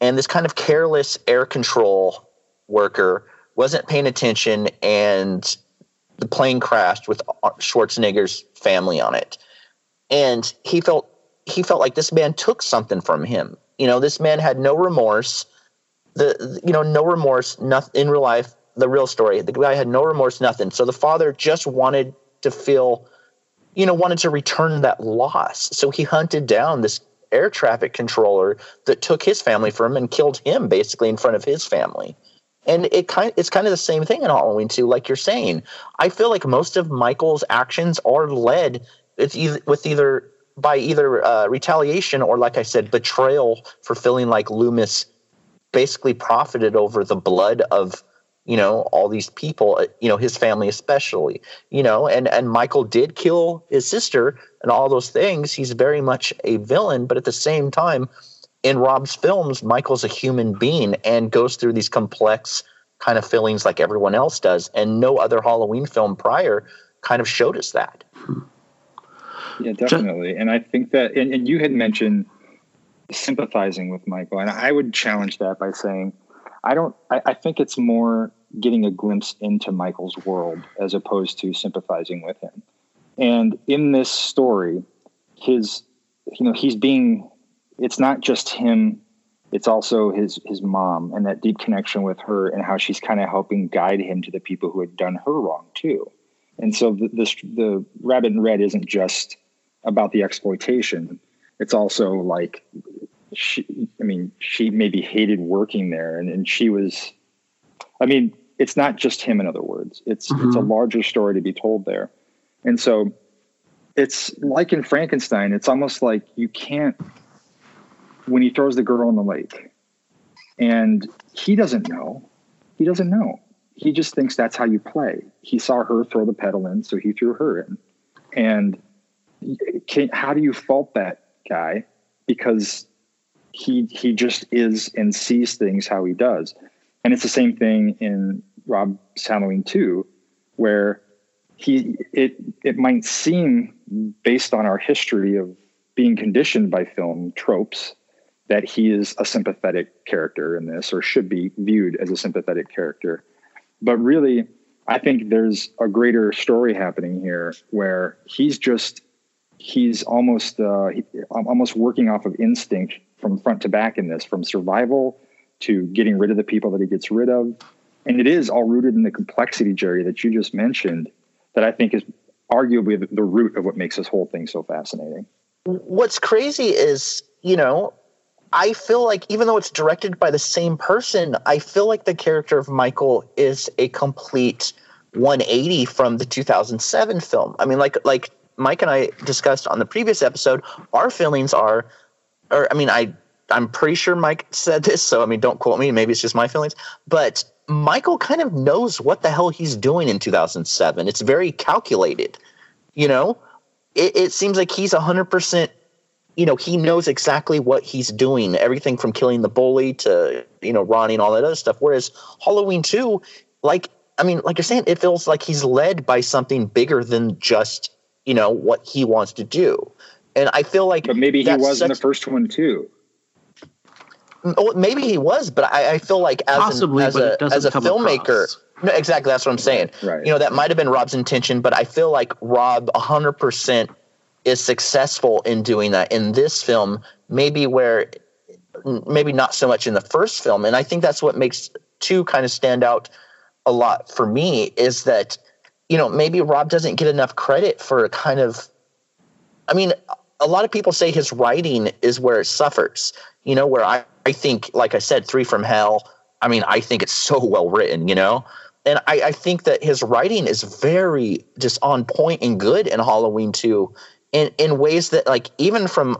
and this kind of careless air control worker wasn't paying attention, and the plane crashed with Schwarzenegger's family on it, and he felt he felt like this man took something from him. You know, this man had no remorse. The you know no remorse. Nothing in real life. The real story. The guy had no remorse. Nothing. So the father just wanted to feel, you know, wanted to return that loss. So he hunted down this air traffic controller that took his family from him and killed him basically in front of his family. And it kind it's kind of the same thing in Halloween too, like you're saying. I feel like most of Michael's actions are led it's either, with either by either uh, retaliation or, like I said, betrayal for feeling like Loomis basically profited over the blood of you know all these people uh, you know his family especially you know and and michael did kill his sister and all those things. He's very much a villain but at the same time in rob's films michael's a human being and goes through these complex kind of feelings like everyone else does. And no other halloween film prior kind of showed us that yeah definitely and i think that and, and you had mentioned sympathizing with michael and i would challenge that by saying I don't. I, I, think it's more getting a glimpse into Michael's world as opposed to sympathizing with him. And in this story, his, you know, he's being. It's not just him. It's also his his mom and that deep connection with her and how she's kind of helping guide him to the people who had done her wrong too. And so the, this the Rabbit in Red isn't just about the exploitation. It's also like she, I mean, she maybe hated working there, and, and she was, I mean, it's not just him. In other words, it's mm-hmm. it's a larger story to be told there, and so it's like in Frankenstein. It's almost like you can't when he throws the girl in the lake, and he doesn't know. He doesn't know. He just thinks that's how you play. He saw her throw the pedal in, so he threw her in, and can, how do you fault that guy? Because he he just is and sees things how he does. And it's the same thing in Rob's Halloween too, where he it it might seem based on our history of being conditioned by film tropes that he is a sympathetic character in this or should be viewed as a sympathetic character. But really, I think there's a greater story happening here where he's just he's almost uh, almost working off of instinct from front to back in this, from survival to getting rid of the people that he gets rid of. And it is all rooted in the complexity, Jerry, that you just mentioned, that I think is arguably the root of what makes this whole thing so fascinating. What's crazy is, you know, I feel like even though it's directed by the same person, I feel like the character of Michael is a complete 180 from the 2007 film. I mean, like like Mike and I discussed on the previous episode, our feelings are or I mean, I I'm pretty sure Mike said this, so I mean, don't quote me. Maybe it's just my feelings, but Michael kind of knows what the hell he's doing in 2007. It's very calculated, you know. It, it seems like he's 100 percent. You know, he knows exactly what he's doing. Everything from killing the bully to you know Ronnie and all that other stuff. Whereas Halloween 2, like I mean, like you're saying, it feels like he's led by something bigger than just you know what he wants to do. And I feel like, but maybe he was such, in the first one too. Oh, maybe he was, but I, I feel like as Possibly, an, as a as a filmmaker, no, exactly that's what I'm saying. Right. You know, that might have been Rob's intention, but I feel like Rob 100 percent is successful in doing that in this film. Maybe where, maybe not so much in the first film, and I think that's what makes two kind of stand out a lot for me is that you know maybe Rob doesn't get enough credit for kind of I mean, a lot of people say his writing is where it suffers. You know, where I, I think, like I said, Three from Hell, I mean, I think it's so well written, you know? And I, I think that his writing is very just on point and good in Halloween 2 in, in ways that, like, even from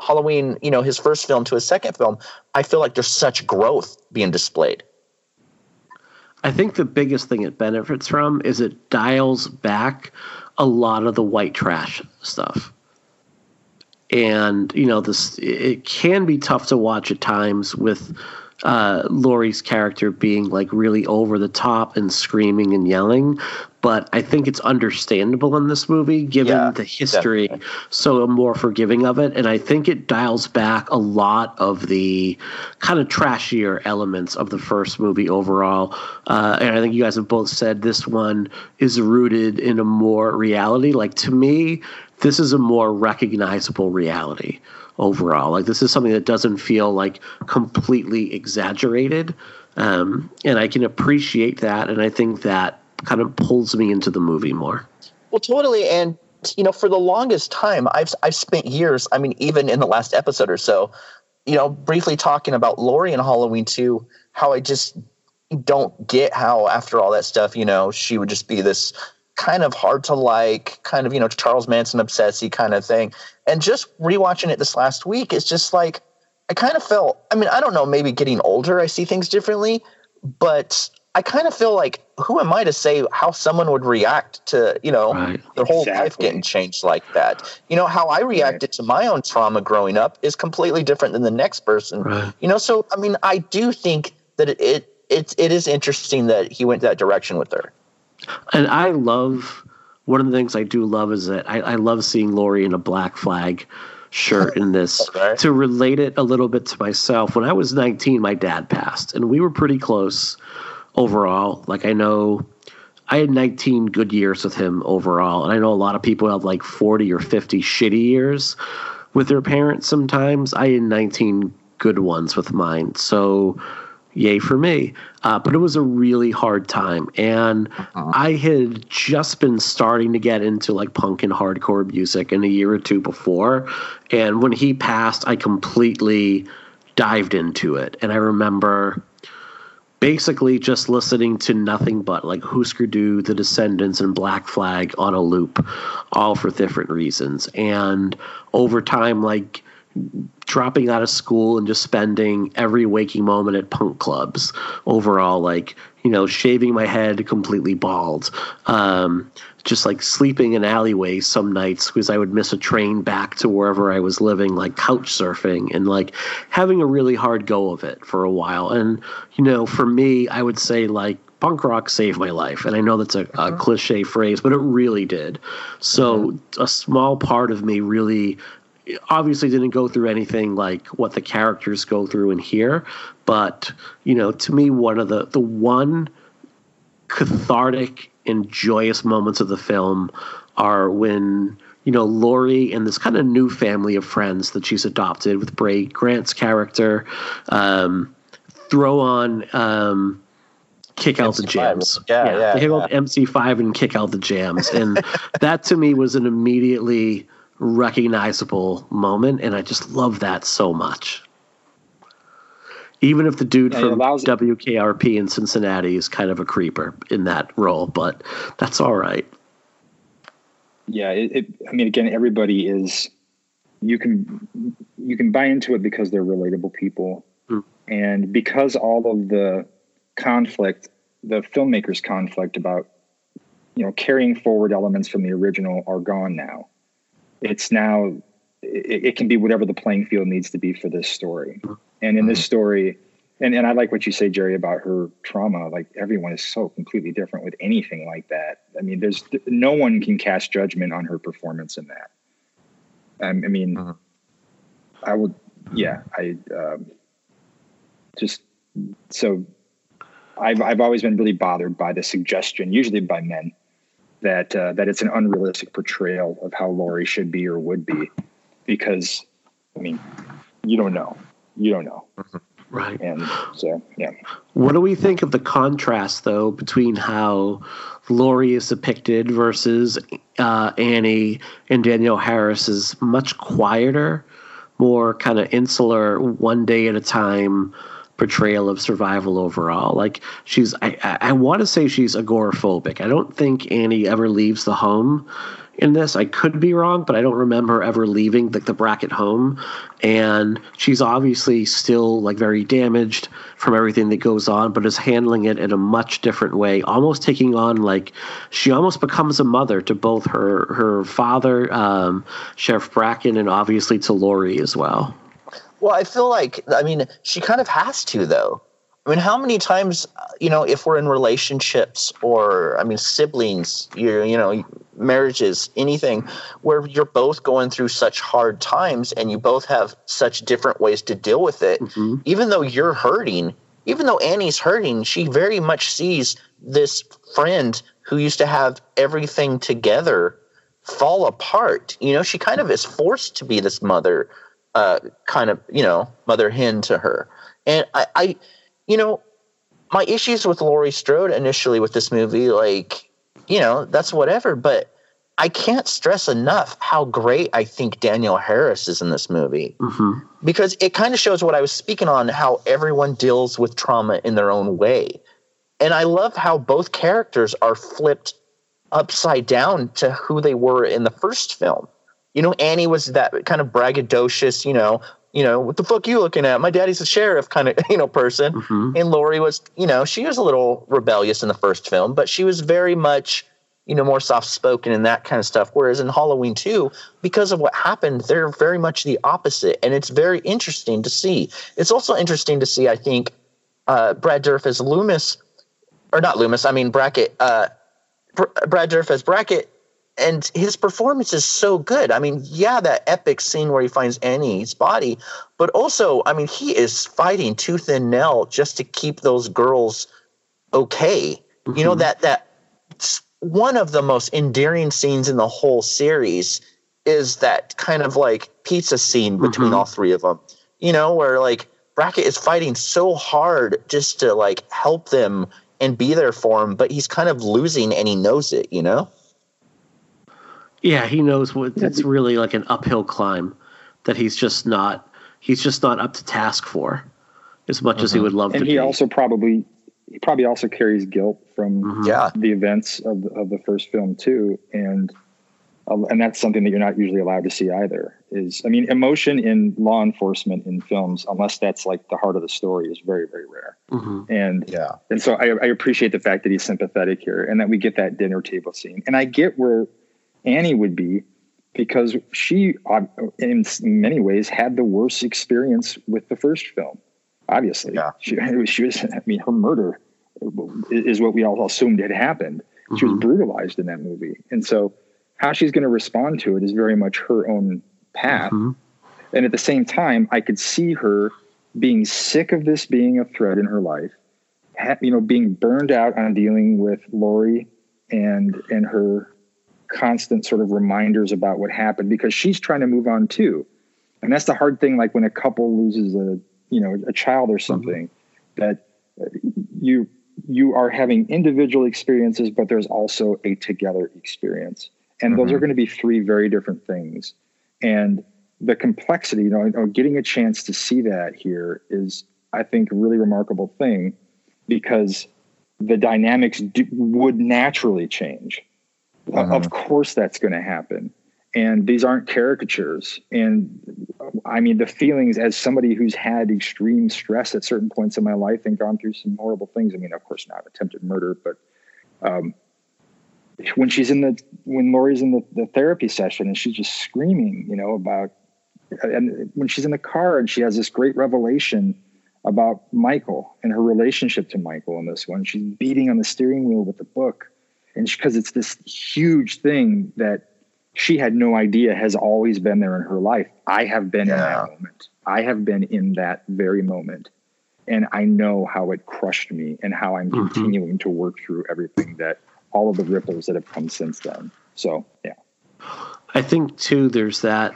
Halloween, you know, his first film to his second film, I feel like there's such growth being displayed. I think the biggest thing it benefits from is it dials back a lot of the white trash stuff. And you know this it can be tough to watch at times with uh, Laurie's character being like really over the top and screaming and yelling, but I think it's understandable in this movie given yeah, the history, definitely. so I'm more forgiving of it, and I think it dials back a lot of the kind of trashier elements of the first movie overall. Uh, and I think you guys have both said this one is rooted in a more reality. Like to me, this is a more recognizable reality overall. Like this is something that doesn't feel like completely exaggerated, um, and I can appreciate that. And I think that kind of pulls me into the movie more. Well, totally. And you know, for the longest time, I've I've spent years. I mean, even in the last episode or so, you know, briefly talking about Laurie and Halloween 2, how I just don't get how after all that stuff, you know, she would just be this kind of hard to like, kind of, you know, Charles Manson obsessy kind of thing. And just rewatching it this last week, it's just like, I kind of felt, I mean, I don't know, maybe getting older, I see things differently, but I kind of feel like who am I to say how someone would react to, you know, Right. their whole Exactly. life getting changed like that? You know, how I reacted to my own trauma growing up is completely different than the next person. Right. You know, so I mean, I do think that it, it it's it is interesting that he went that direction with her. And I love one of the things I do love is that I, I love seeing Laurie in a black flag shirt in this. Right. To relate it a little bit to myself, when I was 19, my dad passed, and we were pretty close overall. Like I know I had 19 good years with him overall, and I know a lot of people have like 40 or 50 shitty years with their parents sometimes. I had 19 good ones with mine. So yay for me. Uh, but it was a really hard time. And I had just been starting to get into like punk and hardcore music in a year or two before. And when he passed, I completely dived into it. And I remember basically just listening to nothing but like Husker Du, The Descendents, and Black Flag on a loop, all for different reasons. And over time, like dropping out of school and just spending every waking moment at punk clubs overall like you know shaving my head completely bald um, just like sleeping in alleyways some nights because i would miss a train back to wherever i was living like couch surfing and like having a really hard go of it for a while. And you know for me i would say like punk rock saved my life. And i know that's a, a cliche phrase but it really did. So a small part of me really obviously didn't go through anything like what the characters go through in here but you know to me one of the the one cathartic and joyous moments of the film are when you know Laurie and this kind of new family of friends that she's adopted with Brea Grant's character um, throw on um, kick out the MC5, jams. yeah, yeah, they hit yeah. MC5 and kick out the jams, and that to me was an immediately recognizable moment, and I just love that so much. Even if the dude Yeah, from allows- WKRP in Cincinnati is kind of a creeper in that role, but that's all right. yeah it, it i mean again everybody is you can you can buy into it because they're relatable people Hmm. and because all of the conflict the filmmakers conflict about you know carrying forward elements from the original are gone now it's now it, it can be whatever the playing field needs to be for this story and in this story and, and I like what you say, Jerry, about her trauma. Like everyone is so completely different with anything like that. I mean, there's no one can cast judgment on her performance in that. Um, I mean, Mhm. I would, yeah, I um, just so I've I've always been really bothered by the suggestion, usually by men, that uh, that it's an unrealistic portrayal of how Laurie should be or would be, because I mean, you don't know, you don't know, Right. and so yeah. What do we think of the contrast, though, between how Laurie is depicted versus uh, Annie and Danielle Harris is much quieter, more kind of insular, one day at a time portrayal of survival overall. Like she's, I, I, I want to say she's agoraphobic. I don't think Annie ever leaves the home in this. I could be wrong, but I don't remember ever leaving the, the Brackett home. And she's obviously still like very damaged from everything that goes on, but is handling it in a much different way, almost taking on like she almost becomes a mother to both her her father, um, Sheriff Brackett, and obviously to Laurie as well. Well, I feel like I mean she kind of has to though. I mean, how many times you know if we're in relationships or I mean siblings, you you know marriages, anything where you're both going through such hard times and you both have such different ways to deal with it. Mhm. Even though you're hurting, even though Annie's hurting, she very much sees this friend who used to have everything together fall apart. You know, she kind of is forced to be this mother uh, kind of you know mother hen to her. And I, I you know my issues with laurie strode initially with this movie like you know that's whatever but i can't stress enough how great i think danielle harris is in this movie. Hmm because it kind of shows what i was speaking on how everyone deals with trauma in their own way. And i love how both characters are flipped upside down to who they were in the first film you know annie was that kind of braggadocious you know you know, what the fuck you looking at? My daddy's a sheriff kind of, you know, person. Mhm. And Laurie was, you know, she was a little rebellious in the first film, but she was very much, you know, more soft spoken and that kind of stuff. Whereas in Halloween 2, because of what happened, they're very much the opposite. And it's very interesting to see. It's also interesting to see, I think, uh, Brad Dourif as Loomis, or not Loomis, I mean, Brackett, uh, Br- Brad Dourif as Brackett and his performance is so good. I mean, yeah, that epic scene where he finds Annie's body, but also, I mean, he is fighting tooth and nail just to keep those girls okay. You know Mhm. that that one of the most endearing scenes in the whole series is that kind of like pizza scene between Mhm. all three of them. You know, where like Brackett is fighting so hard just to like help them and be there for him, but he's kind of losing and he knows it. You know. Yeah, he knows what it's really like an uphill climb that he's just not he's just not up to task for as much as he Mhm. would love and to he be. also probably he probably also carries guilt from Mhm. Yeah. the events of the, of the first film too and uh, and that's something that you're not usually allowed to see either is i mean emotion in law enforcement in films unless that's like the heart of the story is very very rare Mhm. and Yeah. and so I, I appreciate the fact that he's sympathetic here and that we get that dinner table scene and i get where annie would be because she in many ways had the worst experience with the first film obviously Yeah. she, she was i mean her murder is what we all assumed had happened she was Mhm. brutalized in that movie and so how she's going to respond to it is very much her own path Mhm. and at the same time i could see her being sick of this being a threat in her life ha- you know being burned out on dealing with laurie and and her constant sort of reminders about what happened because she's trying to move on too. And that's the hard thing like when a couple loses a you know a child or something that uh, you you are having individual experiences but there's also a together experience. And those Mhm. are going to be three very different things. And the complexity you know, you know getting a chance to see that here is i think a really remarkable thing because the dynamics do, would naturally change Of course that's going to happen and these aren't caricatures and i mean the feelings as somebody who's had extreme stress at certain points in my life and gone through some horrible things i mean of course not attempted murder but um, when she's in the when Laurie's in the, the therapy session and she's just screaming, you know, about and when she's in the car and she has this great revelation about Michael and her relationship to Michael in this one. She's beating on the steering wheel with the book. And because it's this huge thing that she had no idea has always been there in her life. I have been in that moment. I have been in that very moment. And I know how it crushed me and how I'm Mhm. continuing to work through everything that all of the ripples that have come since then. So, yeah. I think too there's that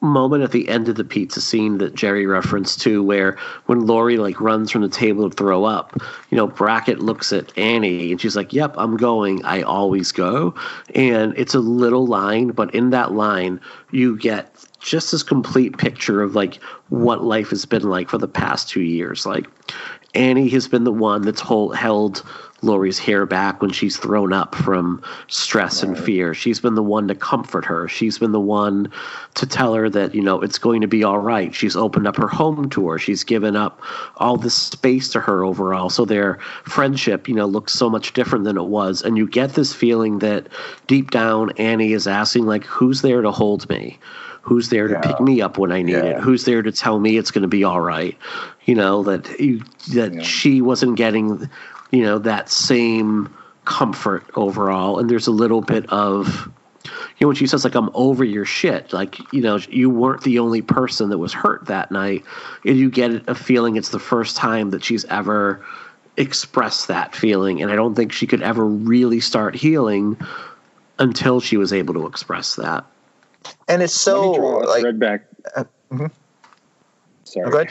moment at the end of the pizza scene that Jerry referenced to where when Laurie like runs from the table to throw up, you know, Brackett looks at Annie and she's like, Yep, I'm going. I always go. And it's a little line, but in that line you get just this complete picture of like what life has been like for the past two years. Like Annie has been the one that's hold, held Laurie's hair back when she's thrown up from stress and fear. She's been the one to comfort her. She's been the one to tell her that, you know, it's going to be all right. She's opened up her home to her. She's given up all this space to her overall. So their friendship, you know, looks so much different than it was. And you get this feeling that deep down, Annie is asking, like, who's there to hold me? Who's there to pick me up when I need it? Who's there to tell me it's going to be all right? You know that you, that Yeah. she wasn't getting, you know, that same comfort overall. And there's a little bit of, you know, when she says like I'm over your shit, like you know, you weren't the only person that was hurt that night. And you get a feeling it's the first time that she's ever expressed that feeling, and I don't think she could ever really start healing until she was able to express that. And it's so Let me draw a like thread back. uh, mhm. Sorry.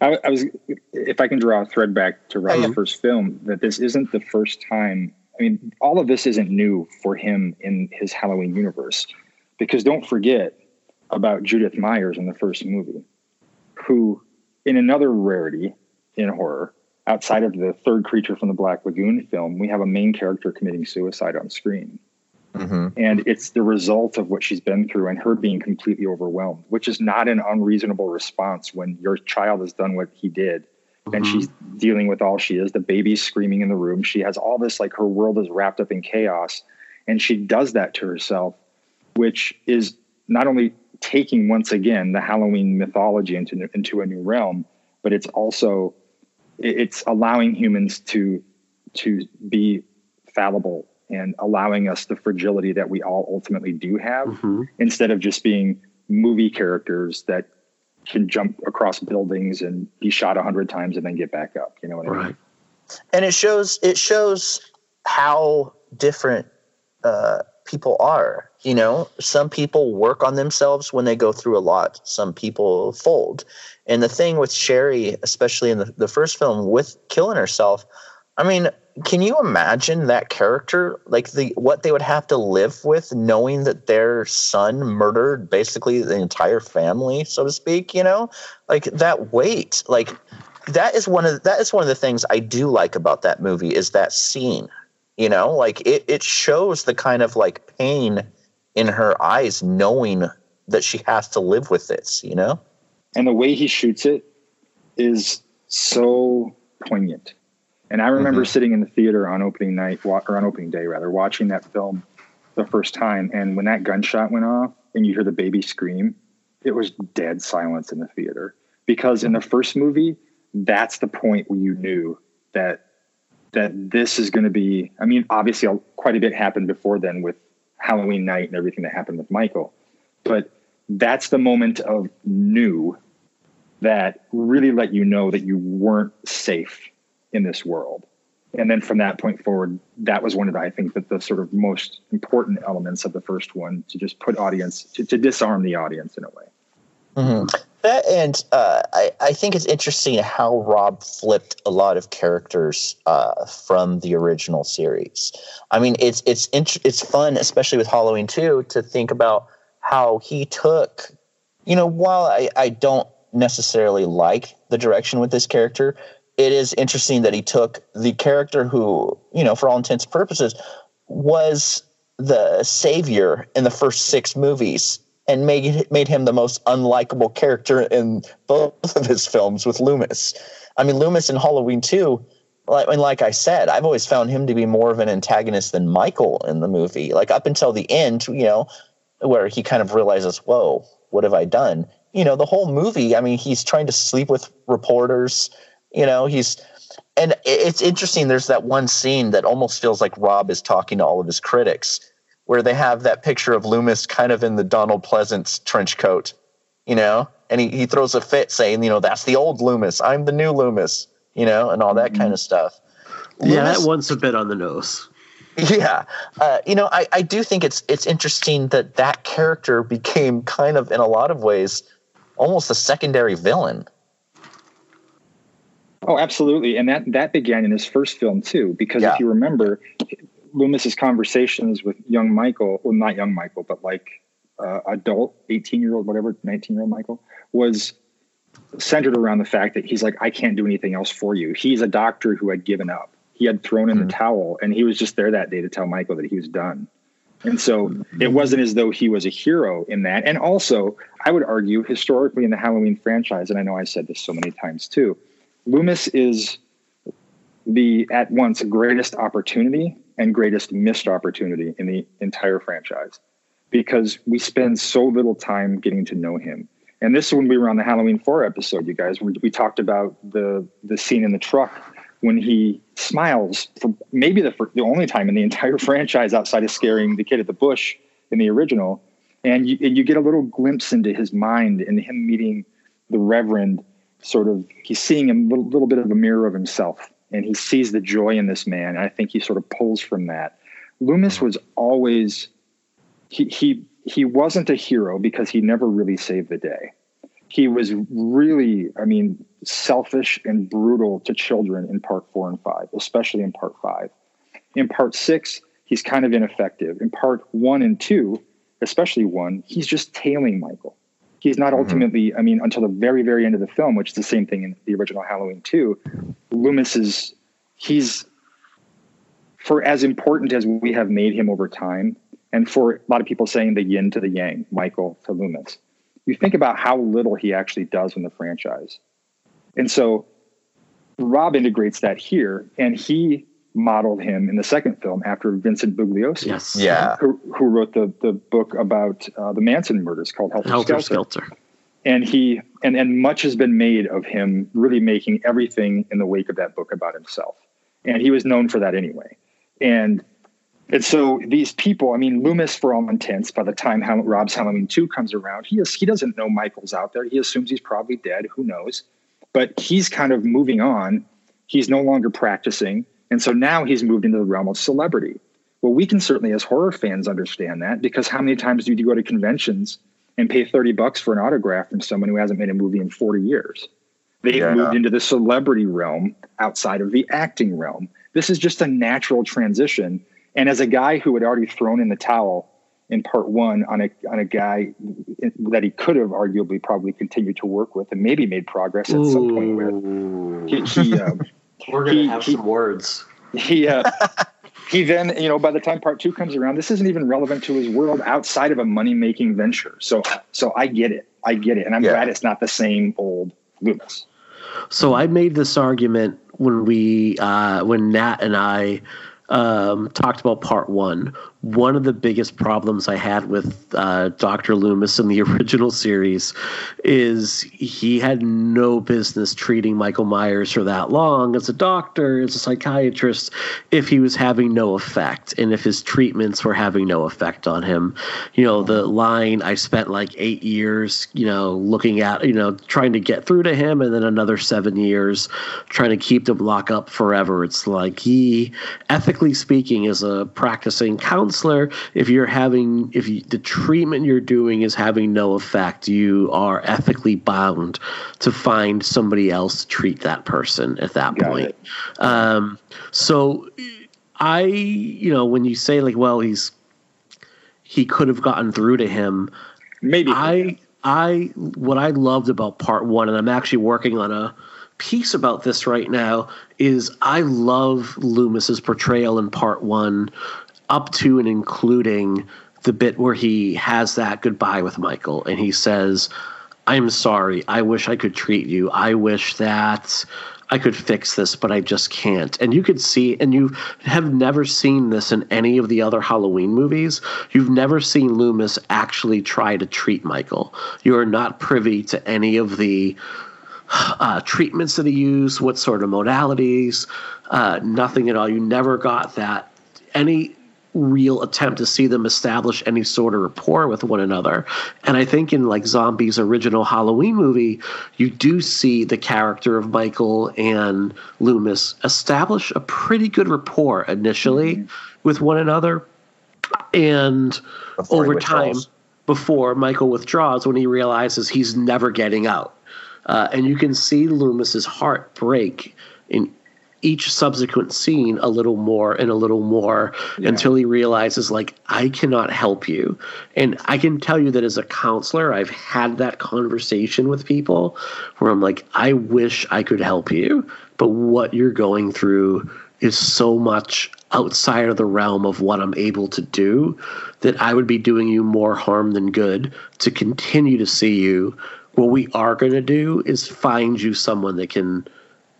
I, I was, if I can draw a thread back to Rob's yeah. first film, that this isn't the first time. I mean, all of this isn't new for him in his Halloween universe, because don't forget about Judith Myers in the first movie, who, in another rarity in horror, outside of the third creature from the Black Lagoon film, we have a main character committing suicide on screen. Mm-hmm. And it's the result of what she's been through and her being completely overwhelmed, which is not an unreasonable response when your child has done what he did mm-hmm. and she's dealing with all she is. The baby's screaming in the room. She has all this, like her world is wrapped up in chaos. And she does that to herself, which is not only taking once again the Halloween mythology into, into a new realm, but it's also it's allowing humans to to be fallible and allowing us the fragility that we all ultimately do have mm-hmm. instead of just being movie characters that can jump across buildings and be shot a hundred times and then get back up. You know what right. I mean? And it shows it shows how different uh, people are. You know, some people work on themselves when they go through a lot. Some people fold. And the thing with Sheri, especially in the, the first film, with killing herself, I mean, can you imagine that character? Like the what they would have to live with knowing that their son murdered basically the entire family so to speak you know? Like that weight like that is one of that is one of the things i do like about that movie is that scene you know? Like it it shows the kind of like pain in her eyes knowing that she has to live with this you know? And the way he shoots it is so poignant and I remember mm-hmm. sitting in the theater on opening night, or on opening day rather, watching that film the first time. And when that gunshot went off and you hear the baby scream, it was dead silence in the theater. Because in the first movie, that's the point where you knew that that this is going to be. I mean, obviously, quite a bit happened before then with Halloween night and everything that happened with Michael, but that's the moment of new that really let you know that you weren't safe in this world. And then from that point forward, that was one of the, I think that the sort of most important elements of the first one to just put audience to, to disarm the audience in a way. Mm-hmm. That and uh, I, I think it's interesting how Rob flipped a lot of characters uh, from the original series. I mean, it's it's int- it's fun, especially with Halloween 2, to think about how he took. You know, while I, I don't necessarily like the direction with this character, it is interesting that he took the character who, you know, for all intents and purposes, was the savior in the first six movies and made made him the most unlikable character in both of his films with Loomis. I mean, Loomis in Halloween 2, like, mean, like I said, I've always found him to be more of an antagonist than Michael in the movie. Like up until the end, you know, where he kind of realizes, whoa, what have I done? You know, the whole movie, I mean, he's trying to sleep with reporters you know, he's and it's interesting. There's that one scene that almost feels like Rob is talking to all of his critics, where they have that picture of Loomis kind of in the Donald Pleasence trench coat, you know, and he, he throws a fit saying, you know, that's the old Loomis, I'm the new Loomis, you know, and all that mm-hmm. kind of stuff. Yeah, Loomis, that one's a bit on the nose. Yeah, uh, you know, I, I do think it's it's interesting that that character became kind of in a lot of ways almost a secondary villain Oh, absolutely, and that that began in his first film too. Because yeah. if you remember, Loomis's conversations with young Michael, well, not young Michael, but like uh, adult, eighteen year old, whatever, nineteen year old Michael, was centered around the fact that he's like, I can't do anything else for you. He's a doctor who had given up. He had thrown in mm-hmm. the towel, and he was just there that day to tell Michael that he was done. And so it wasn't as though he was a hero in that. And also, I would argue historically in the Halloween franchise, and I know I said this so many times too, Loomis is the at once greatest opportunity and greatest missed opportunity in the entire franchise because we spend so little time getting to know him. And this is when we were on the Halloween 4 episode, you guys, we, we talked about the the scene in the truck when he smiles for maybe the, the only time in the entire franchise outside of scaring the kid at the bush in the original. And you, and you get a little glimpse into his mind and him meeting the Reverend sort of he's seeing a little, little bit of a mirror of himself and he sees the joy in this man. And I think he sort of pulls from that. Loomis was always he he he wasn't a hero because he never really saved the day. He was really, I mean, selfish and brutal to children in part four and five, especially in part five. In part six, he's kind of ineffective. In part one and two, especially one, he's just tailing Michael he's not mm-hmm. ultimately i mean until the very very end of the film which is the same thing in the original halloween 2 loomis is he's for as important as we have made him over time and for a lot of people saying the yin to the yang, Michael to Loomis. You think about how little he actually does in the franchise. And so Rob integrates that here, and he modeled him in the second film after Vincent Bugliosi. Yes. Yeah. Who, who wrote the, the book about uh, the Manson murders called Helter, Helter Skelter. Skelter. And he and, and much has been made of him really making everything in the wake of that book about himself. And he was known for that anyway. And and so these people, I mean, Loomis, for all intents, by the time Hall- Rob's Halloween 2 comes around, he is, he doesn't know Michael's out there. He assumes he's probably dead. Who knows? But he's kind of moving on. He's no longer practicing. And so now he's moved into the realm of celebrity. Well, we can certainly, as horror fans, understand that because how many times do you go to conventions and pay 30 bucks for an autograph from someone who hasn't made a movie in 40 years? They've Yeah. moved into the celebrity realm outside of the acting realm. This is just a natural transition. And as a guy who had already thrown in the towel in part one on a on a guy that he could have arguably probably continued to work with and maybe made progress at some point with, he, he, uh, We're gonna have some words. he uh, he then you know by the time part two comes around this isn't even relevant to his world outside of a money making venture so so i get it i get it and i'm Yeah. glad it's not the same old loomis So I made this argument when we uh, when Nat and I um, talked about part one. One of the biggest problems I had with uh, Dr. Loomis in the original series is he had no business treating Michael Myers for that long as a doctor, as a psychiatrist, if he was having no effect and if his treatments were having no effect on him. You know, the line I spent like eight years, you know, looking at, you know, trying to get through to him and then another seven years trying to keep him locked up forever. It's like he, ethically speaking, is a practicing counselor, if you're having, if you, the treatment you're doing is having no effect, you are ethically bound to find somebody else to treat that person at that Got point. Um, so I, you know, when you say like, well, he's he could have gotten through to him. maybe I I what I loved about part one, and I'm actually working on a piece about this right now, is I love Loomis's portrayal in part one, up to and including the bit where he has that goodbye with Michael, and he says, "I'm sorry. I wish I could treat you. I wish that." I could fix this, but I just can't. And you could see, and you have never seen this in any of the other Halloween movies. You've never seen Loomis actually try to treat Michael. You are not privy to any of the uh, treatments that he used, what sort of modalities, uh, nothing at all. You never got that any real attempt to see them establish any sort of rapport with one another. And I think in like Zombie's original Halloween movie, you do see the character of Michael and Loomis establish a pretty good rapport initially with one another. And Before over time, before Michael withdraws, when he realizes he's never getting out. Uh, and you can see Loomis's heart break in each subsequent scene a little more and a little more until he realizes like I cannot help you. And I can tell you that as a counselor, I've had that conversation with people where I'm like, I wish I could help you, but what you're going through is so much outside of the realm of what I'm able to do that I would be doing you more harm than good to continue to see you. What we are going to do is find you someone that can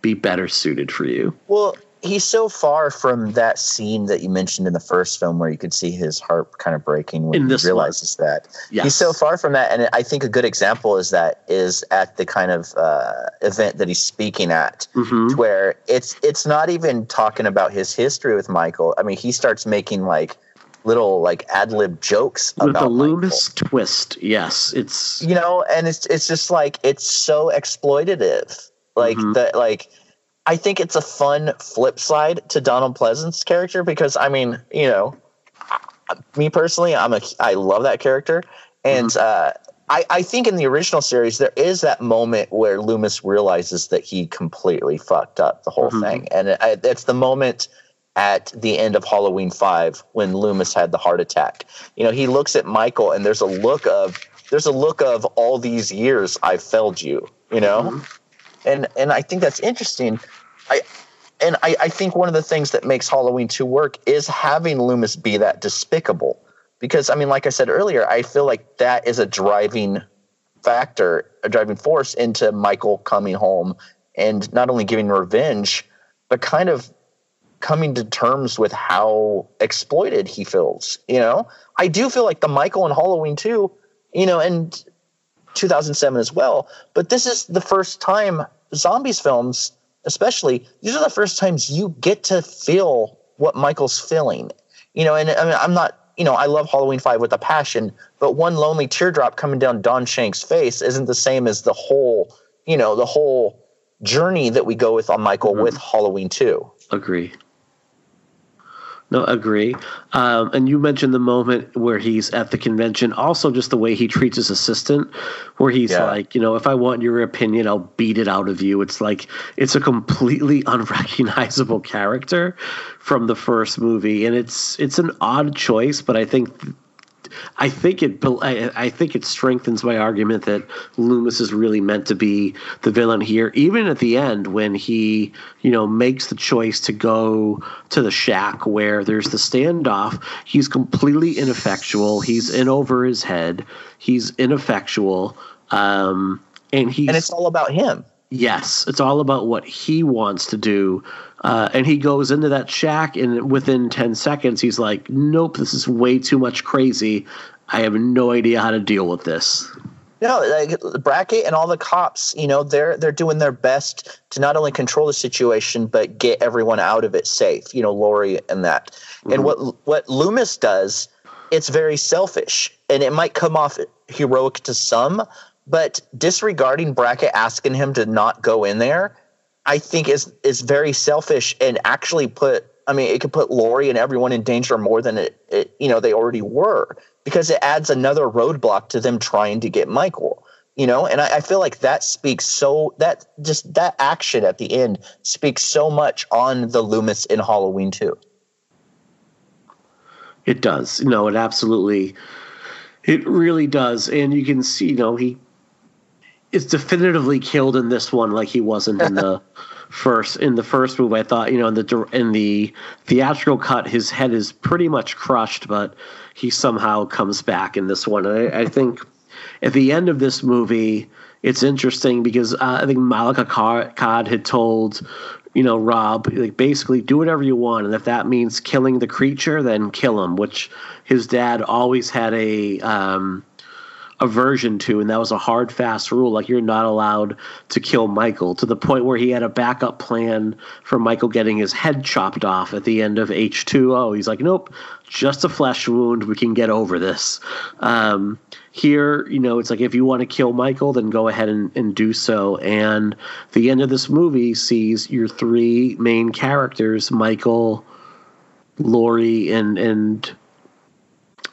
be better suited for you. Well, he's so far from that scene that you mentioned in the first film where you could see his heart kind of breaking when he realizes that. Yes. He's so far from that. And I think a good example is that is at the kind of uh, event that he's speaking at Mhm. where it's it's not even talking about his history with Michael. I mean, he starts making like little like ad lib jokes With about the Michael. Loomis twist, yes, it's you know and it's it's just like it's so exploitative like Mhm. that like i think it's a fun flip side to donald pleasence's character because i mean you know me personally i'm a i love that character and uh I, I think in the original series there is that moment where Loomis realizes that he completely fucked up the whole Mhm. thing, and it, I- it's the moment at the end of Halloween Five when Loomis had the heart attack. You know, he looks at Michael and there's a look of there's a look of all these years I failed you. You know, and and I think that's interesting. I and I, I think one of the things that makes Halloween two work is having Loomis be that despicable. because I mean, like I said earlier, I feel like that is a driving factor, a driving force into Michael coming home and not only giving revenge, but kind of coming to terms with how exploited he feels. You know, I do feel like the Michael in Halloween 2, you know, and 2007 as well. But this is the first time zombies films, especially, these are the first times you get to feel what Michael's feeling. You know, and I mean, I'm not, you know, I love Halloween 5 with a passion, but one lonely teardrop coming down Don Shanks' face isn't the same as the whole, you know, the whole journey that we go with on Michael mm-hmm. with Halloween 2. Agree. No, agree. Um, and you mentioned the moment where he's at the convention. Also, just the way he treats his assistant, where he's yeah. like, you know, if I want your opinion, I'll beat it out of you. It's like it's a completely unrecognizable character from the first movie, and it's it's an odd choice, but I think I think it I, think it strengthens my argument that Loomis is really meant to be the villain here. Even at the end, when he you know makes the choice to go to the shack where there's the standoff, he's completely ineffectual. He's in over his head. He's ineffectual. Um, and he's and it's all about him. Yes, it's all about what he wants to do. Uh, and he goes into that shack, and within 10 seconds, he's like, Nope, this is way too much crazy. I have no idea how to deal with this. No, like Brackett and all the cops, you know, they're they're doing their best to not only control the situation but get everyone out of it safe. You know, Laurie and that. Mm-hmm. And what what Loomis does, it's very selfish, and it might come off heroic to some, but disregarding Brackett asking him to not go in there, I think is is very selfish and actually put. I mean, it could put Laurie and everyone in danger more than it, it you know they already were because it adds another roadblock to them trying to get Michael. You know, and I, I feel like that speaks so that just that action at the end speaks so much on the Loomis in Halloween two. It does. No, it absolutely it really does. And you can see, you know, he is definitively killed in this one, like he wasn't in the first in the first movie. I thought, you know, in the in the theatrical cut, his head is pretty much crushed, but he somehow comes back in this one. I, I think at the end of this movie, it's interesting because uh, I think Malek Akkad had told you know Rob like basically do whatever you want, and if that means killing the creature, then kill him. Which his dad always had a um, aversion to, and that was a hard, fast rule. Like you're not allowed to kill Michael to the point where he had a backup plan for Michael getting his head chopped off at the end of H2O. He's like, nope, just a flesh wound. We can get over this. Um, here, you know, it's like if you want to kill Michael, then go ahead and, and do so. And the end of this movie sees your three main characters, Michael, Laurie, and and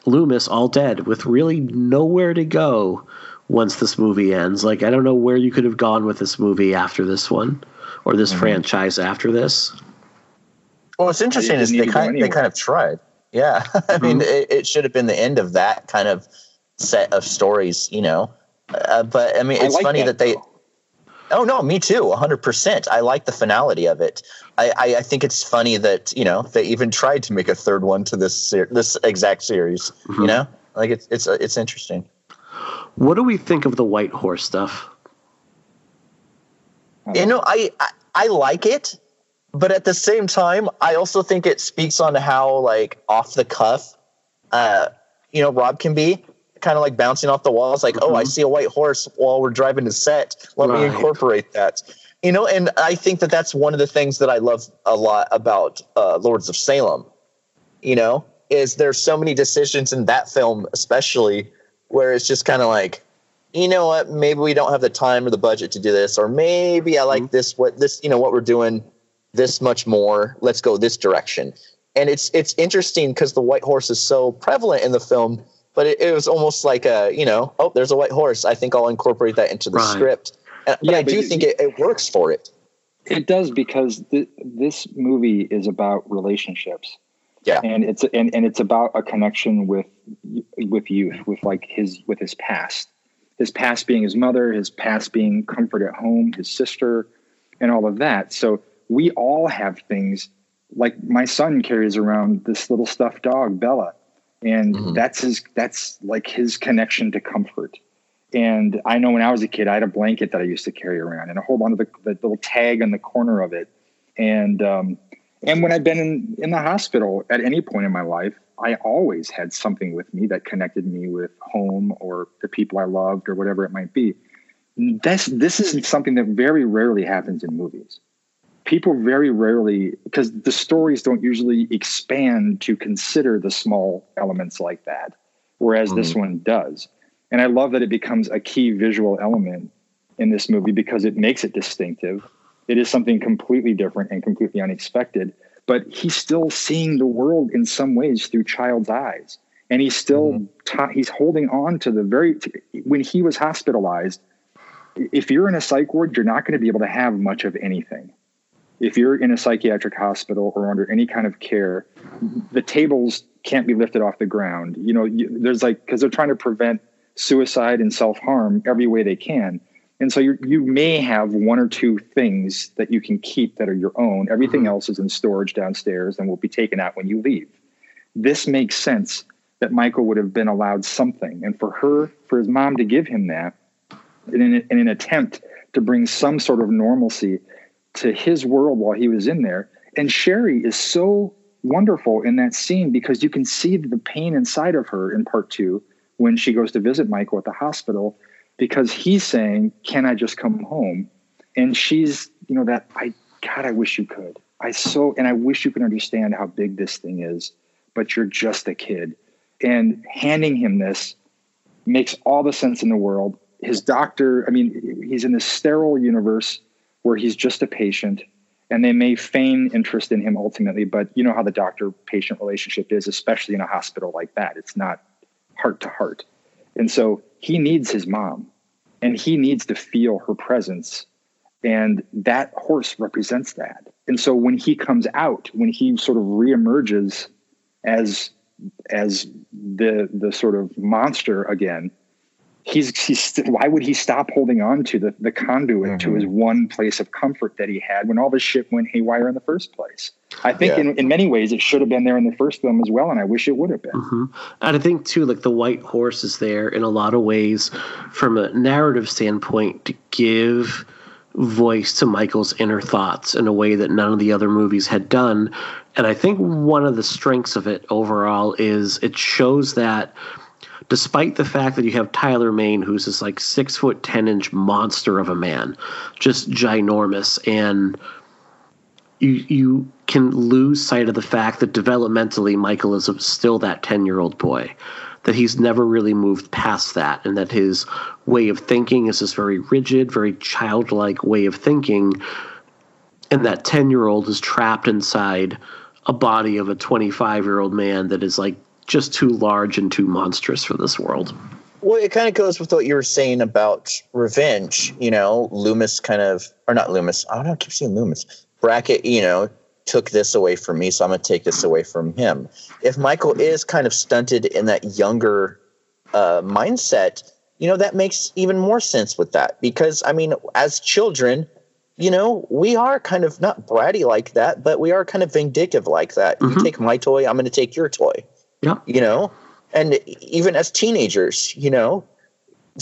Loomis all dead with really nowhere to go once this movie ends. Like I don't know where you could have gone with this movie after this one or this mm-hmm. franchise after this. Well, what's interesting is they kind they kind of tried. Yeah, I mean, mm-hmm. it, it, should have been the end of that kind of set of stories, you know. Uh, but I mean, it's I like funny that, that they. Oh no, me too, hundred percent. I like the finality of it. I, I, think it's funny that you know they even tried to make a third one to this ser- this exact series. Mm-hmm. You know, like it's it's it's interesting. What do we think of the white horse stuff? You know, I, I I like it, but at the same time, I also think it speaks on how like off the cuff, uh, you know, Rob can be kind of like bouncing off the walls. Like, mm-hmm. oh, I mm-hmm. see a white horse while we're driving to set. Let right. me incorporate that you know and i think that that's one of the things that i love a lot about uh, lords of salem you know is there's so many decisions in that film especially where it's just kind of like you know what maybe we don't have the time or the budget to do this or maybe i like mm-hmm. this what this you know what we're doing this much more let's go this direction and it's it's interesting because the white horse is so prevalent in the film but it, it, was almost like a you know oh there's a white horse i think i'll incorporate that into the right. script but yeah, I do think it, it, works for it. It does because th- this movie is about relationships. Yeah, and it's and, and it's about a connection with with youth, with like his with his past, his past being his mother, his past being comfort at home, his sister, and all of that. So we all have things like my son carries around this little stuffed dog, Bella, and mm-hmm. that's his that's like his connection to comfort and i know when i was a kid i had a blanket that i used to carry around and i hold on to the, the little tag on the corner of it. And um, and when i've been in, in the hospital at any point in my life i always had something with me that connected me with home or the people i loved or whatever it might be. This this is something that very rarely happens in movies. People very rarely because the stories don't usually expand to consider the small elements like that whereas mm-hmm. this one does and i love that it becomes a key visual element in this movie because it makes it distinctive it is something completely different and completely unexpected but he's still seeing the world in some ways through child's eyes and he's still mm-hmm. he's holding on to the very when he was hospitalized if you're in a psych ward you're not going to be able to have much of anything if you're in a psychiatric hospital or under any kind of care, the tables can't be lifted off the ground. You know, you, there's like because they're trying to prevent suicide and self harm every way they can. And so you you may have one or two things that you can keep that are your own. Everything mm-hmm. else is in storage downstairs and will be taken out when you leave. This makes sense that Michael would have been allowed something, and for her, for his mom to give him that, in an, in an attempt to bring some sort of normalcy to his world while he was in there. And Sheri is so wonderful in that scene because you can see the pain inside of her in part two when she goes to visit Michael at the hospital because he's saying, Can I just come home? And she's, you know, that I, God, I wish you could. I so, and I wish you could understand how big this thing is, but you're just a kid. And handing him this makes all the sense in the world. His doctor, I mean, he's in this sterile universe where he's just a patient and they may feign interest in him ultimately but you know how the doctor patient relationship is especially in a hospital like that it's not heart to heart. And so he needs his mom and he needs to feel her presence and that horse represents that. And so when he comes out when he sort of reemerges as as the the sort of monster again he's he's why would he stop holding on to the the conduit mm-hmm. to his one place of comfort that he had when all this shit went haywire in the first place i think yeah. in, in many ways it should have been there in the first film as well and i wish it would have been mm-hmm. and i think too like the white horse is there in a lot of ways from a narrative standpoint to give voice to michael's inner thoughts in a way that none of the other movies had done and i think one of the strengths of it overall is it shows that despite the fact that you have Tyler Mane, who's this like six foot ten inch monster of a man, just ginormous, and you you can lose sight of the fact that developmentally Michael is still that ten year old boy, that he's never really moved past that, and that his way of thinking is this very rigid, very childlike way of thinking, and that ten year old is trapped inside a body of a 25 year old man that is like just too large and too monstrous for this world. Well, it kind of goes with what you were saying about revenge. You know, Loomis kind of, or not Loomis. I don't know. I keep saying Loomis. Brackett, you know, took this away from me, so I'm going to take this away from him. If Michael is kind of stunted in that younger uh, mindset, you know, that makes even more sense with that because, I mean, as children, you know, we are kind of not bratty like that, but we are kind of vindictive like that. Mm-hmm. You take my toy, I'm going to take your toy. Yeah. You know, and even as teenagers, you know,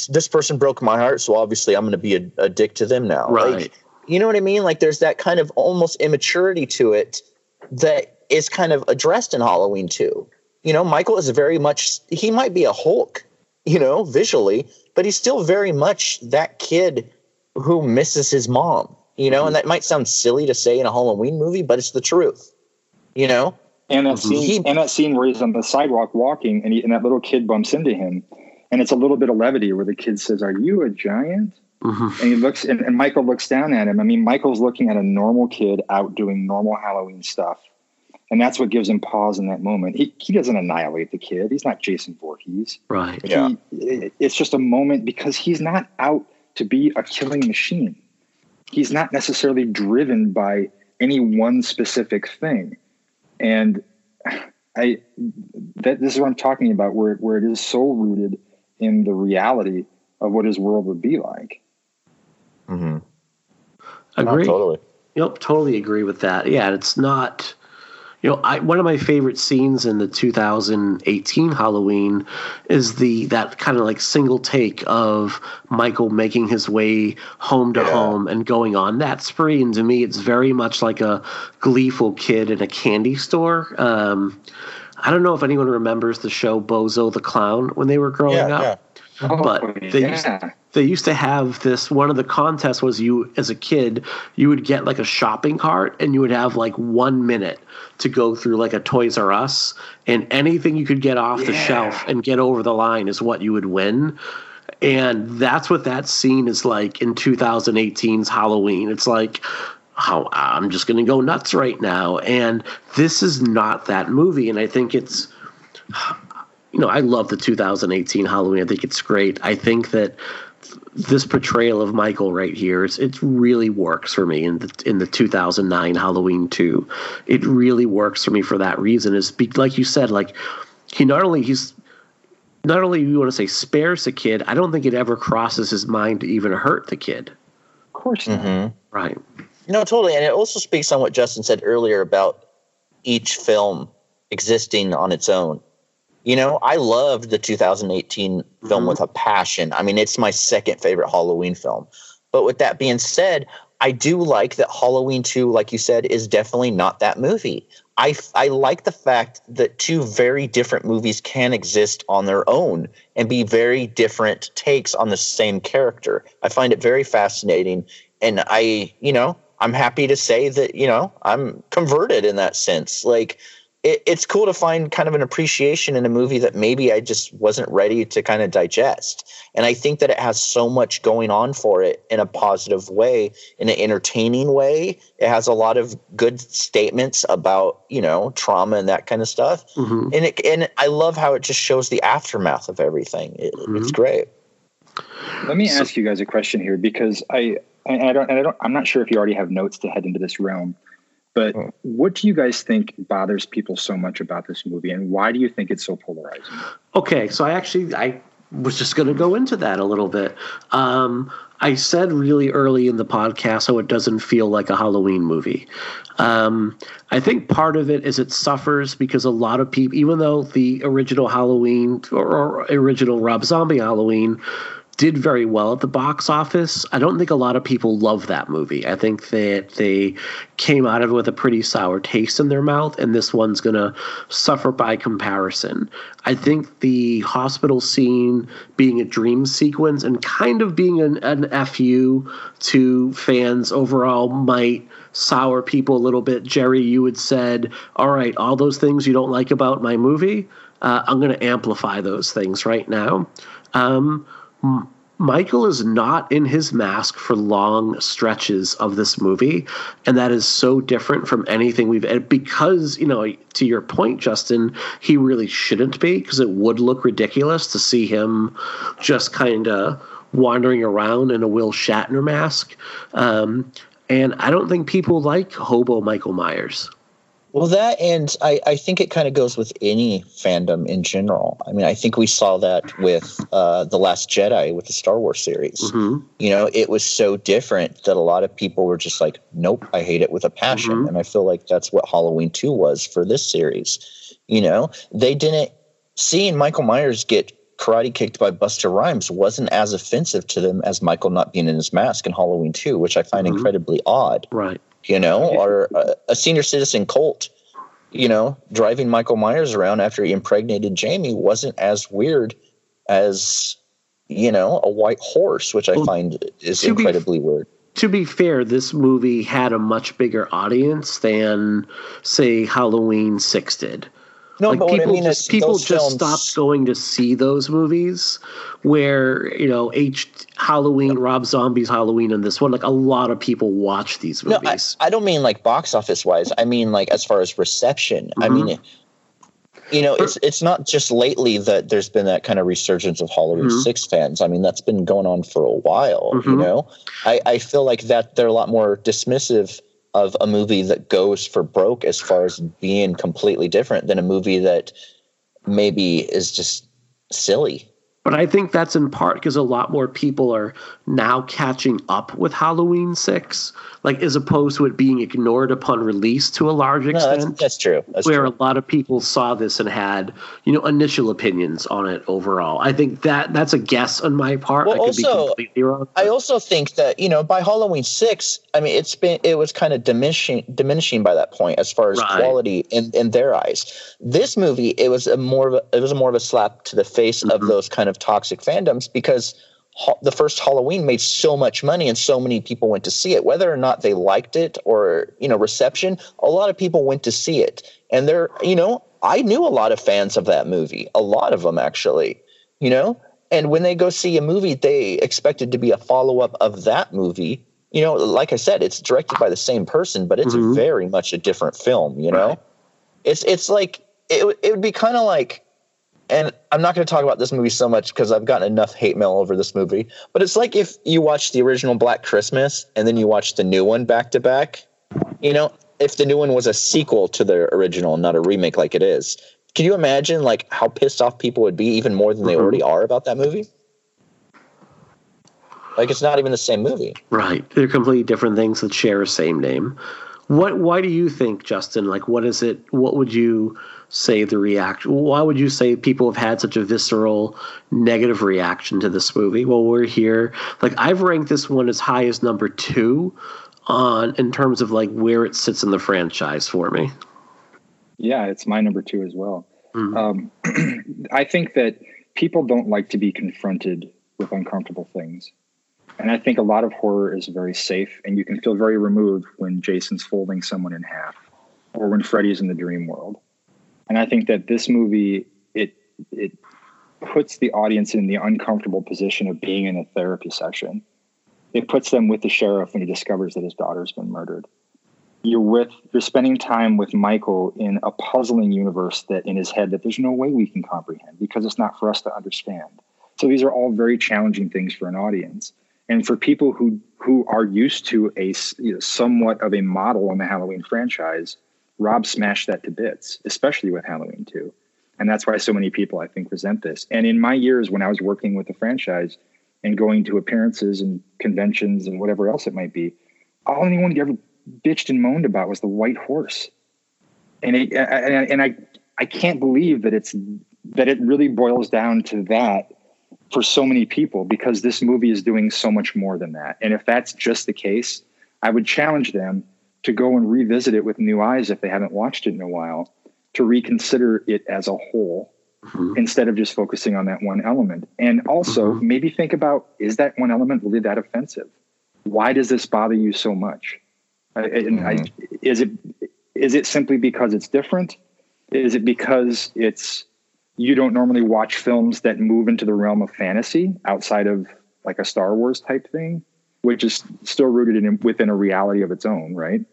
this person broke my heart, so obviously I'm going to be a, a, dick to them now. Right. Like, you know what I mean? Like there's that kind of almost immaturity to it that is kind of addressed in Halloween two. You know, Michael is very much he might be a Hulk, you know, visually, but he's still very much that kid who misses his mom. You know, mm-hmm. and that might sound silly to say in a Halloween movie, but it's the truth. You know, and that scene, and that scene where he's on the sidewalk walking, and, he, and that little kid bumps into him, and it's a little bit of levity where the kid says, "Are you a giant?" Mm-hmm. And he looks, and, and Michael looks down at him. I mean, Michael's looking at a normal kid out doing normal Halloween stuff, and that's what gives him pause in that moment. He he doesn't annihilate the kid. He's not Jason Voorhees. Right. He, yeah. It's just a moment because he's not out to be a killing machine. He's not necessarily driven by any one specific thing and I that this is what I'm talking about, where where it is so rooted in the reality of what his world would be like. Mm-hmm. Agree. totally. Yep, totally agree with that. Yeah, it's not. You know, I, one of my favorite scenes in the 2018 Halloween is the that kind of like single take of Michael making his way home to yeah. home and going on that spree. And to me, it's very much like a gleeful kid in a candy store. Um, I don't know if anyone remembers the show Bozo the Clown when they were growing yeah, up. Yeah. Oh, but they yeah. used they used to have this one of the contests was you as a kid you would get like a shopping cart and you would have like one minute to go through like a Toys R Us and anything you could get off yeah. the shelf and get over the line is what you would win. And that's what that scene is like in 2018's Halloween. It's like how I'm just going to go nuts right now. And this is not that movie. And I think it's, you know, I love the 2018 Halloween. I think it's great. I think that this portrayal of Michael right here is it really works for me in the in the 2009 Halloween 2. It really works for me for that reason is be, like you said like he not only he's not only you want to say spares the kid, I don't think it ever crosses his mind to even hurt the kid. Of course not. Mm-hmm. Right. No, totally. And it also speaks on what Justin said earlier about each film existing on its own. You know, I loved the 2018 mm-hmm. film with a passion. I mean, it's my second favorite Halloween film. But with that being said, I do like that Halloween 2, like you said, is definitely not that movie. I, I like the fact that two very different movies can exist on their own and be very different takes on the same character. I find it very fascinating. And I, you know, I'm happy to say that you know I'm converted in that sense. Like it, it's cool to find kind of an appreciation in a movie that maybe I just wasn't ready to kind of digest. And I think that it has so much going on for it in a positive way, in an entertaining way. It has a lot of good statements about you know trauma and that kind of stuff. Mm-hmm. And it and I love how it just shows the aftermath of everything. It, mm-hmm. It's great. Let me ask you guys a question here because I and I don't, I don't, I'm not sure if you already have notes to head into this realm, but hmm. what do you guys think bothers people so much about this movie, and why do you think it's so polarizing? Okay, so I actually I was just going to go into that a little bit. Um, I said really early in the podcast how it doesn't feel like a Halloween movie. Um, I think part of it is it suffers because a lot of people, even though the original Halloween or, or original Rob Zombie Halloween did very well at the box office. I don't think a lot of people love that movie. I think that they came out of it with a pretty sour taste in their mouth, and this one's going to suffer by comparison. I think the hospital scene being a dream sequence and kind of being an, an FU to fans overall might sour people a little bit. Jerry, you had said, all right, all those things you don't like about my movie, uh, I'm going to amplify those things right now. Um, Michael is not in his mask for long stretches of this movie, and that is so different from anything we've because you know to your point, Justin, he really shouldn't be because it would look ridiculous to see him just kind of wandering around in a Will Shatner mask, um, and I don't think people like hobo Michael Myers. Well, that and I, I think it kind of goes with any fandom in general. I mean, I think we saw that with uh, the Last Jedi with the Star Wars series. Mm-hmm. You know, it was so different that a lot of people were just like, "Nope, I hate it with a passion." Mm-hmm. And I feel like that's what Halloween Two was for this series. You know, they didn't seeing Michael Myers get karate kicked by Busta Rhymes wasn't as offensive to them as Michael not being in his mask in Halloween 2, which I find mm-hmm. incredibly odd. Right you know, or a, senior citizen cult, you know, driving Michael Myers around after he impregnated Jamie wasn't as weird as, you know, a white horse, which I well, find is incredibly be, weird. To be fair, this movie had a much bigger audience than, say, Halloween 6 did. No, like but people, I mean just, people just stopped going to see those movies where, you know, H Halloween, Rob Zombie's Halloween and this one, like a lot of people watch these movies. No, I, I don't mean like box office wise. I mean like as far as reception. Mm-hmm. I mean you know, it's it's not just lately that there's been that kind of resurgence of Halloween mm-hmm. Six fans. I mean, that's been going on for a while. Mm-hmm. You know, I, I feel like that they're a lot more dismissive of a movie that goes for broke as far as being completely different than a movie that maybe is just silly. But I think that's in part because a lot more people are now catching up with Halloween Six, like as opposed to it being ignored upon release to a large extent. No, that's, that's true. That's where true. a lot of people saw this and had you know initial opinions on it overall. I think that that's a guess on my part. Well, I could be also, completely wrong. I also think that you know by Halloween six, I mean it's been it was kind of diminishing diminishing by that point as far as Right. quality in, in their eyes. This movie it was a more of a, it was a more of a slap to the face of Mhm. those kind of toxic fandoms because the first Halloween made so much money and so many people went to see it. Whether or not they liked it or you know reception, a lot of people went to see it, and they're you know I knew a lot of fans of that movie, a lot of them actually, you know. And when they go see a movie, they expect it to be a follow up of that movie. You know, like I said, it's directed by the same person, but it's Mhm. very much a different film. You know, Right. it's it's like it it would be kind of like, and I'm not going to talk about this movie so much because I've gotten enough hate mail over this movie. But it's like if you watch the original Black Christmas and then you watch the new one back to back. You know, if the new one was a sequel to the original, not a remake like it is. Can you imagine like how pissed off people would be even more than they Mhm. already are about that movie? Like it's not even the same movie. Right. They're completely different things that share a same name. What why do you think, Justin? Like what is it what would you say the reaction why would you say people have had such a visceral negative reaction to this movie? Well, we're here. Like I've ranked this one as high as number two on in terms of like where it sits in the franchise for me. Yeah, it's my number two as well. Mhm. Um, I think that people don't like to be confronted with uncomfortable things. And I think a lot of horror is very safe, and you can feel very removed when Jason's folding someone in half or when Freddy's in the dream world. And I think that this movie, it, it puts the audience in the uncomfortable position of being in a therapy session. It puts them with the sheriff when he discovers that his daughter's been murdered you're with you're spending time with Michael in a puzzling universe that in his head that there's no way we can comprehend because it's not for us to understand. So these are all very challenging things for an audience. And for people who who are used to a you know, somewhat of a model on the Halloween franchise, Rob smashed that to bits, especially with Halloween 2. And that's why so many people I think resent this. And in my years when I was working with the franchise and going to appearances and conventions and whatever else it might be, all anyone ever bitched and moaned about was the white horse. And it, and I I can't believe that it's that it really boils down to that for so many people because this movie is doing so much more than that. And if that's just the case, I would challenge them to go and revisit it with new eyes if they haven't watched it in a while, to reconsider it as a whole Mhm. instead of just focusing on that one element. And also Mhm. maybe think about is that one element really that offensive? Why does this bother you so much? And I, is it is it simply because it's different? Is it because it's you don't normally watch films that move into the realm of fantasy outside of like a Star Wars type thing, which is still rooted in within a reality of its own, right?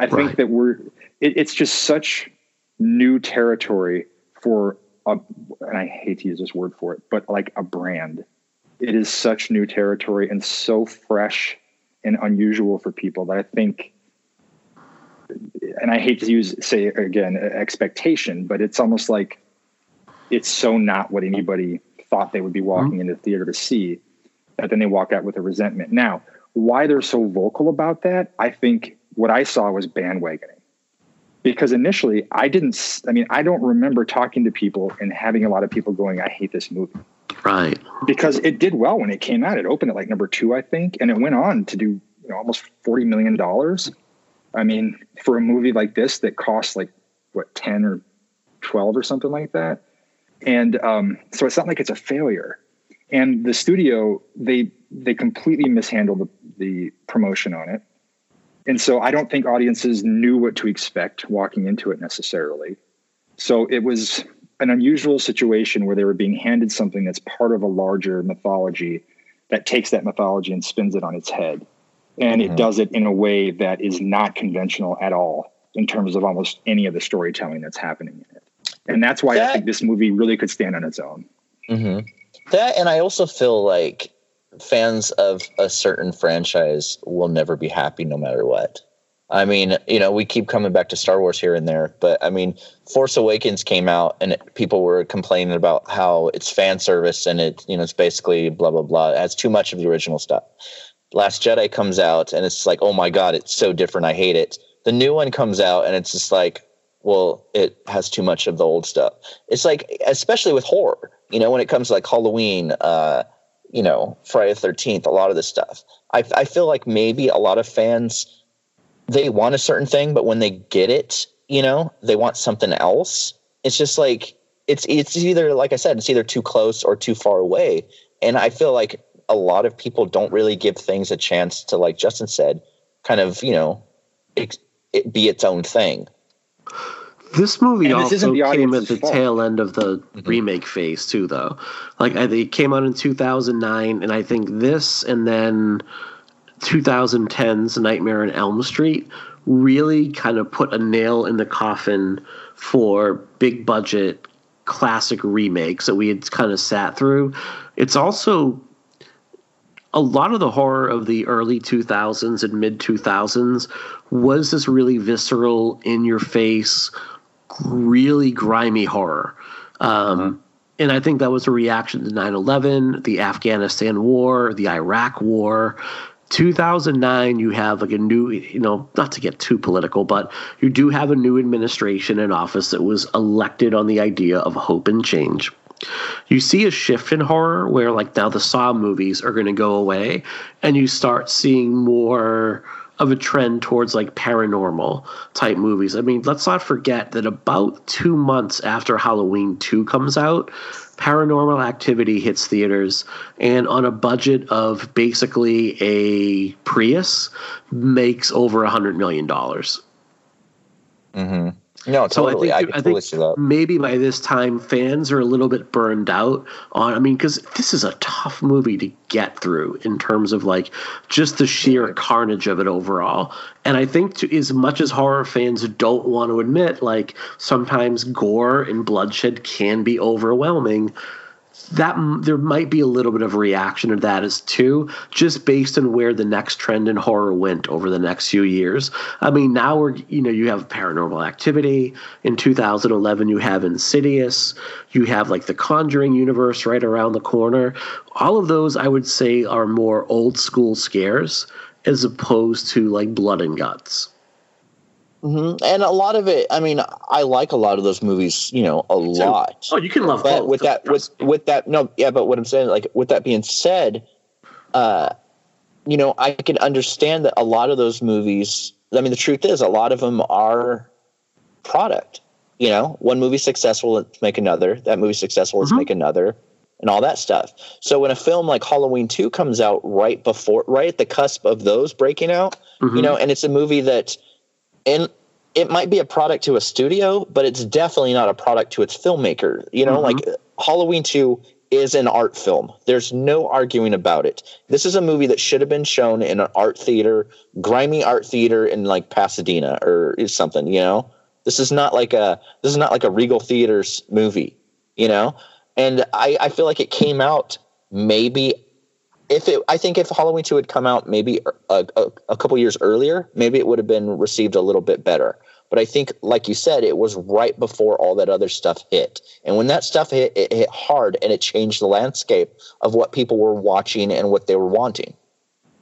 I think that we're it, it's just such new territory for a and I hate to use this word for it, but like a brand. It is such new territory and so fresh and unusual for people that I think and I hate to use say again expectation, but it's almost like it's so not what anybody thought they would be mm-hmm. walking into the theater to see that then they walk out with a resentment. Now, why they're so vocal about that, I think what I saw was bandwagoning. Because initially, I didn't, I mean, I don't remember talking to people and having a lot of people going, I hate this movie. Right. Because it did well when it came out. It opened at like number two, I think, and it went on to do you know, almost $40 million. I mean, for a movie like this that costs like, what, 10 or 12 or something like that. And um, so it's not like it's a failure. And the studio, they they completely mishandled the, the promotion on it. And so I don't think audiences knew what to expect walking into it necessarily. So it was an unusual situation where they were being handed something that's part of a larger mythology that takes that mythology and spins it on its head. And Mhm. it does it in a way that is not conventional at all in terms of almost any of the storytelling that's happening in it. And that's why I think this movie really could stand on its own. hmm That, and I also feel like fans of a certain franchise will never be happy no matter what. I mean, you know, we keep coming back to Star Wars here and there, but I mean, Force Awakens came out and it, people were complaining about how it's fan service and it, you know, it's basically blah blah blah. It has too much of the original stuff. Last Jedi comes out and it's like, oh my god, it's so different. I hate it. The new one comes out and it's just like, well, it has too much of the old stuff. It's like, especially with horror, you know, when it comes to like Halloween, uh, you know, Friday the Thirteenth, a lot of this stuff. I, I feel like maybe a lot of fans they want a certain thing, but when they get it, you know, they want something else. It's just like it's it's either like I said, it's either too close or too far away. And I feel like a lot of people don't really give things a chance to, like Justin said, kind of you know, it, it be its own thing. This movie and also this came at the fault. tail end of the mm-hmm. remake phase too, though. Like I it came out in 2009, and I think this and then 2010's Nightmare on Elm Street really kind of put a nail in the coffin for big budget classic remakes that we had kind of sat through. It's also a lot of the horror of the early 2000s and mid 2000s was this really visceral, in your face, really grimy horror. Um, mm-hmm. And I think that was a reaction to 9 11, the Afghanistan war, the Iraq war, 2009 you have like a new you know not to get too political but you do have a new administration in office that was elected on the idea of hope and change you see a shift in horror where like now the saw movies are going to go away and you start seeing more of a trend towards like paranormal type movies. I mean, let's not forget that about two months after Halloween 2 comes out, Paranormal Activity hits theaters, and on a budget of basically a Prius, makes over a $100 million. Mm-hmm. No, totally. So I think, I, I think maybe by this time fans are a little bit burned out on. I mean, because this is a tough movie to get through in terms of like just the sheer carnage of it overall. And I think to, as much as horror fans don't want to admit, like sometimes gore and bloodshed can be overwhelming that there might be a little bit of reaction to that as too, just based on where the next trend in horror went over the next few years. I mean, now we're you know you have Paranormal Activity in 2011, you have Insidious, you have like the Conjuring universe right around the corner. All of those, I would say, are more old school scares as opposed to like blood and guts. Mm-hmm. And a lot of it, I mean, I like a lot of those movies, you know, a lot. Oh, you can love but both. With that, with with that, no, yeah, but what I'm saying, like, with that being said, uh, you know, I can understand that a lot of those movies. I mean, the truth is, a lot of them are product. You know, one movie successful, let's make another. That movie successful, let's mm-hmm. make another, and all that stuff. So when a film like Halloween Two comes out right before, right at the cusp of those breaking out, mm-hmm. you know, and it's a movie that and it might be a product to a studio, but it's definitely not a product to its filmmaker. You know, mm-hmm. like Halloween 2 is an art film. There's no arguing about it. This is a movie that should have been shown in an art theater, grimy art theater in like Pasadena or something, you know? This is not like a this is not like a Regal Theaters movie, you know? And I, I feel like it came out maybe if it, I think if Halloween two had come out maybe a, a, a couple years earlier, maybe it would have been received a little bit better. But I think, like you said, it was right before all that other stuff hit. And when that stuff hit, it hit hard and it changed the landscape of what people were watching and what they were wanting.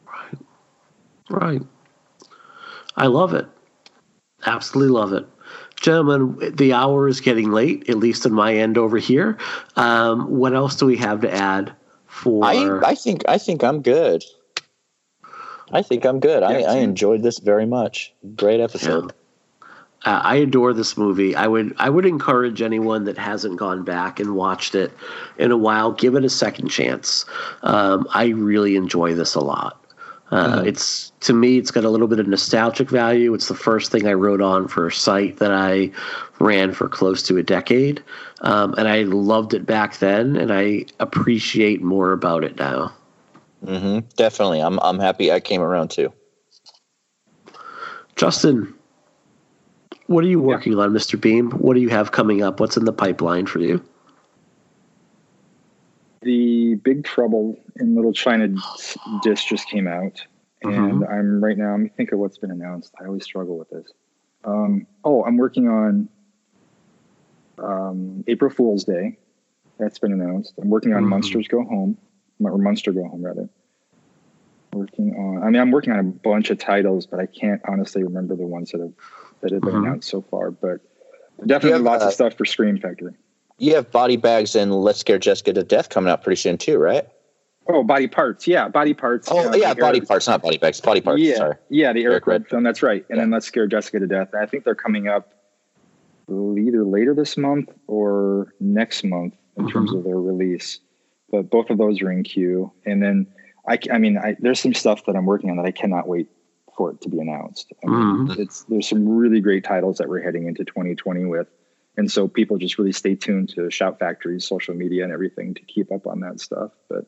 Right. Right. I love it. Absolutely love it. Gentlemen, the hour is getting late, at least on my end over here. Um, what else do we have to add for I I think I think I'm good. I think I'm good. I, I enjoyed this very much. Great episode. Yeah. Uh, I adore this movie. I would I would encourage anyone that hasn't gone back and watched it in a while, give it a second chance. Um, I really enjoy this a lot. Uh, mm-hmm. It's to me, it's got a little bit of nostalgic value. It's the first thing I wrote on for a site that I ran for close to a decade, um, and I loved it back then, and I appreciate more about it now. Mm-hmm. Definitely, I'm I'm happy I came around too. Justin, what are you working yeah. on, Mr. Beahm? What do you have coming up? What's in the pipeline for you? The Big Trouble in Little China disc just came out, and mm-hmm. I'm right now. Let me think of what's been announced. I always struggle with this. Um, oh, I'm working on um, April Fool's Day. That's been announced. I'm working on mm-hmm. Monsters Go Home, or Monster Go Home rather. Working on. I mean, I'm working on a bunch of titles, but I can't honestly remember the ones that have that have been mm-hmm. announced so far. But definitely have, lots uh, of stuff for Scream Factory. You have Body Bags and Let's Scare Jessica to Death coming out pretty soon too, right? Oh, body parts. Yeah, body parts. Oh, yeah, body parts, not body bags. Body parts. Yeah, sorry. yeah, the Eric, Eric Red film. That's right. And yeah. then Let's Scare Jessica to Death. I think they're coming up either later this month or next month in mm-hmm. terms of their release. But both of those are in queue. And then I, I mean, I, there's some stuff that I'm working on that I cannot wait for it to be announced. I mean, mm-hmm. it's there's some really great titles that we're heading into 2020 with. And so people just really stay tuned to Shout Factory's social media and everything to keep up on that stuff. But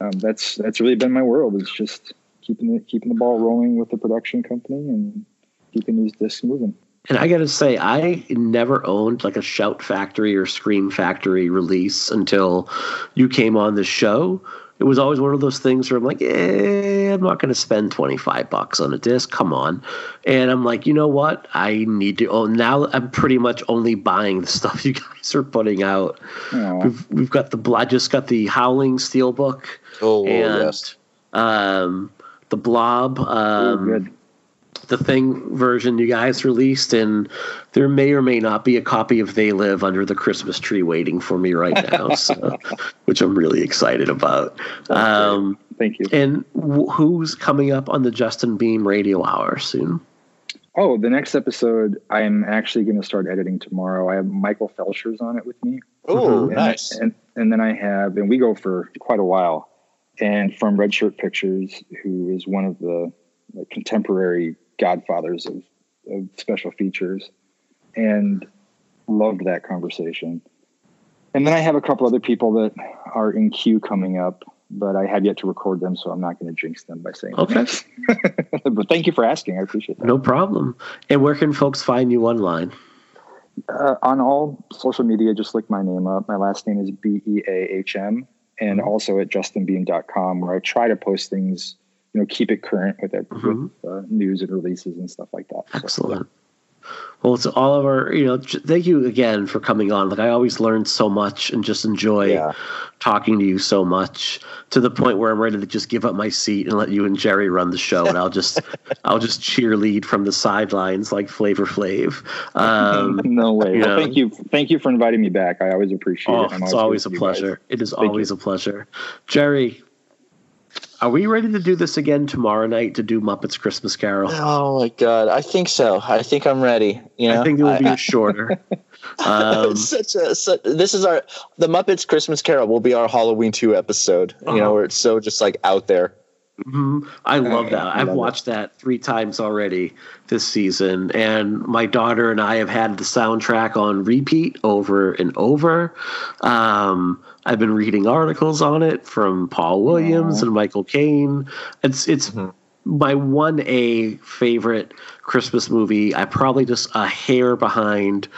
um, that's that's really been my world. It's just keeping the keeping the ball rolling with the production company and keeping these discs moving. And I got to say, I never owned like a Shout Factory or Scream Factory release until you came on the show. It was always one of those things where I'm like, eh, I'm not going to spend 25 bucks on a disc. Come on. And I'm like, you know what? I need to Oh, Now I'm pretty much only buying the stuff you guys are putting out. We've, we've got the, I just got the Howling Steelbook. Oh, and, yes. Um, the Blob. Um, good the thing version you guys released, and there may or may not be a copy of They Live under the Christmas tree waiting for me right now, so, which I'm really excited about. Um, Thank you. And w- who's coming up on the Justin Beahm Radio Hour soon? Oh, the next episode, I'm actually going to start editing tomorrow. I have Michael Felsher's on it with me. Oh, nice. And, and then I have, and we go for quite a while. And from Red Shirt Pictures, who is one of the like, contemporary godfathers of, of special features and loved that conversation. And then I have a couple other people that are in queue coming up, but I have yet to record them, so I'm not going to jinx them by saying okay. but thank you for asking. I appreciate that. No problem. And where can folks find you online? Uh, on all social media, just look my name up. My last name is B E A H M, and mm-hmm. also at justinbeahm.com, where I try to post things you know keep it current with it mm-hmm. with uh, news and releases and stuff like that. Excellent. So, well, it's all of our, you know, thank you again for coming on. Like, I always learn so much and just enjoy yeah. talking to you so much to the point where I'm ready to just give up my seat and let you and Jerry run the show. And I'll just, I'll just cheerlead from the sidelines like Flavor Flav. Um, no way. well, know. thank you. Thank you for inviting me back. I always appreciate oh, it. I'm it's always, always a pleasure. It is thank always you. a pleasure. Jerry, are we ready to do this again tomorrow night to do Muppets Christmas Carol? Oh my god, I think so. I think I'm ready. You know, I think it will be shorter. um, such a such, this is our the Muppets Christmas Carol will be our Halloween two episode. Uh-huh. You know, uh-huh. where it's so just like out there. Mm-hmm. I love that. I've watched it. that three times already this season, and my daughter and I have had the soundtrack on repeat over and over. Um, I've been reading articles on it from Paul Williams and Michael Caine. It's it's mm-hmm. my one A favorite Christmas movie. I probably just a hair behind.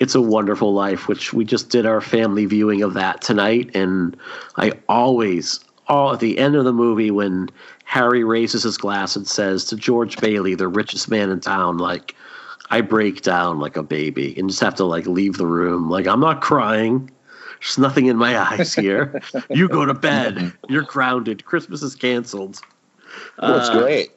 It's a Wonderful Life, which we just did our family viewing of that tonight, and I always, all at the end of the movie when Harry raises his glass and says to George Bailey, the richest man in town, like I break down like a baby and just have to like leave the room. Like I'm not crying. There's nothing in my eyes here. you go to bed. You're grounded. Christmas is canceled. It's uh, great.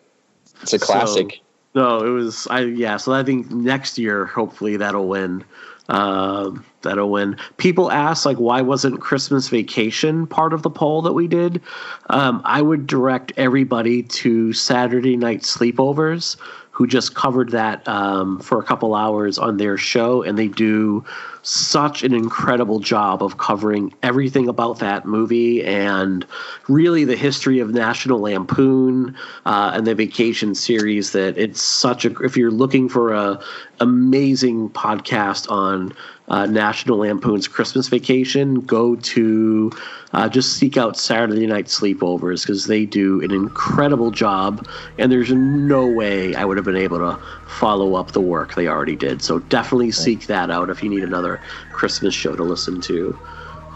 It's a classic. So, no, it was I yeah, so I think next year hopefully that'll win. Uh, that'll win. People ask like why wasn't Christmas Vacation part of the poll that we did? Um, I would direct everybody to Saturday Night Sleepovers who just covered that um, for a couple hours on their show, and they do such an incredible job of covering everything about that movie and really the history of National Lampoon uh, and the Vacation series. That it's such a if you're looking for a amazing podcast on uh, National Lampoon's Christmas Vacation, go to uh, just seek out Saturday Night Sleepovers because they do an incredible job, and there's no way I would have been able to follow up the work they already did. So definitely seek that out if you need another Christmas show to listen to.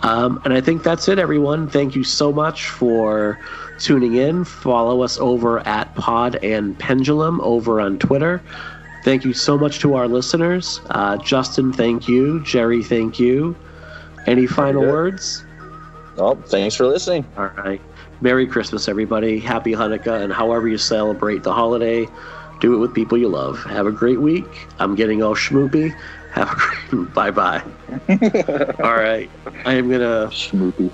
Um, and I think that's it, everyone. Thank you so much for tuning in. Follow us over at Pod and Pendulum over on Twitter. Thank you so much to our listeners. Uh, Justin, thank you. Jerry, thank you. Any final words? Oh, thanks for listening. All right. Merry Christmas, everybody. Happy Hanukkah, and however you celebrate the holiday, do it with people you love. Have a great week. I'm getting all schmoopy. Have a great bye bye. all right. I am gonna Schmoopy.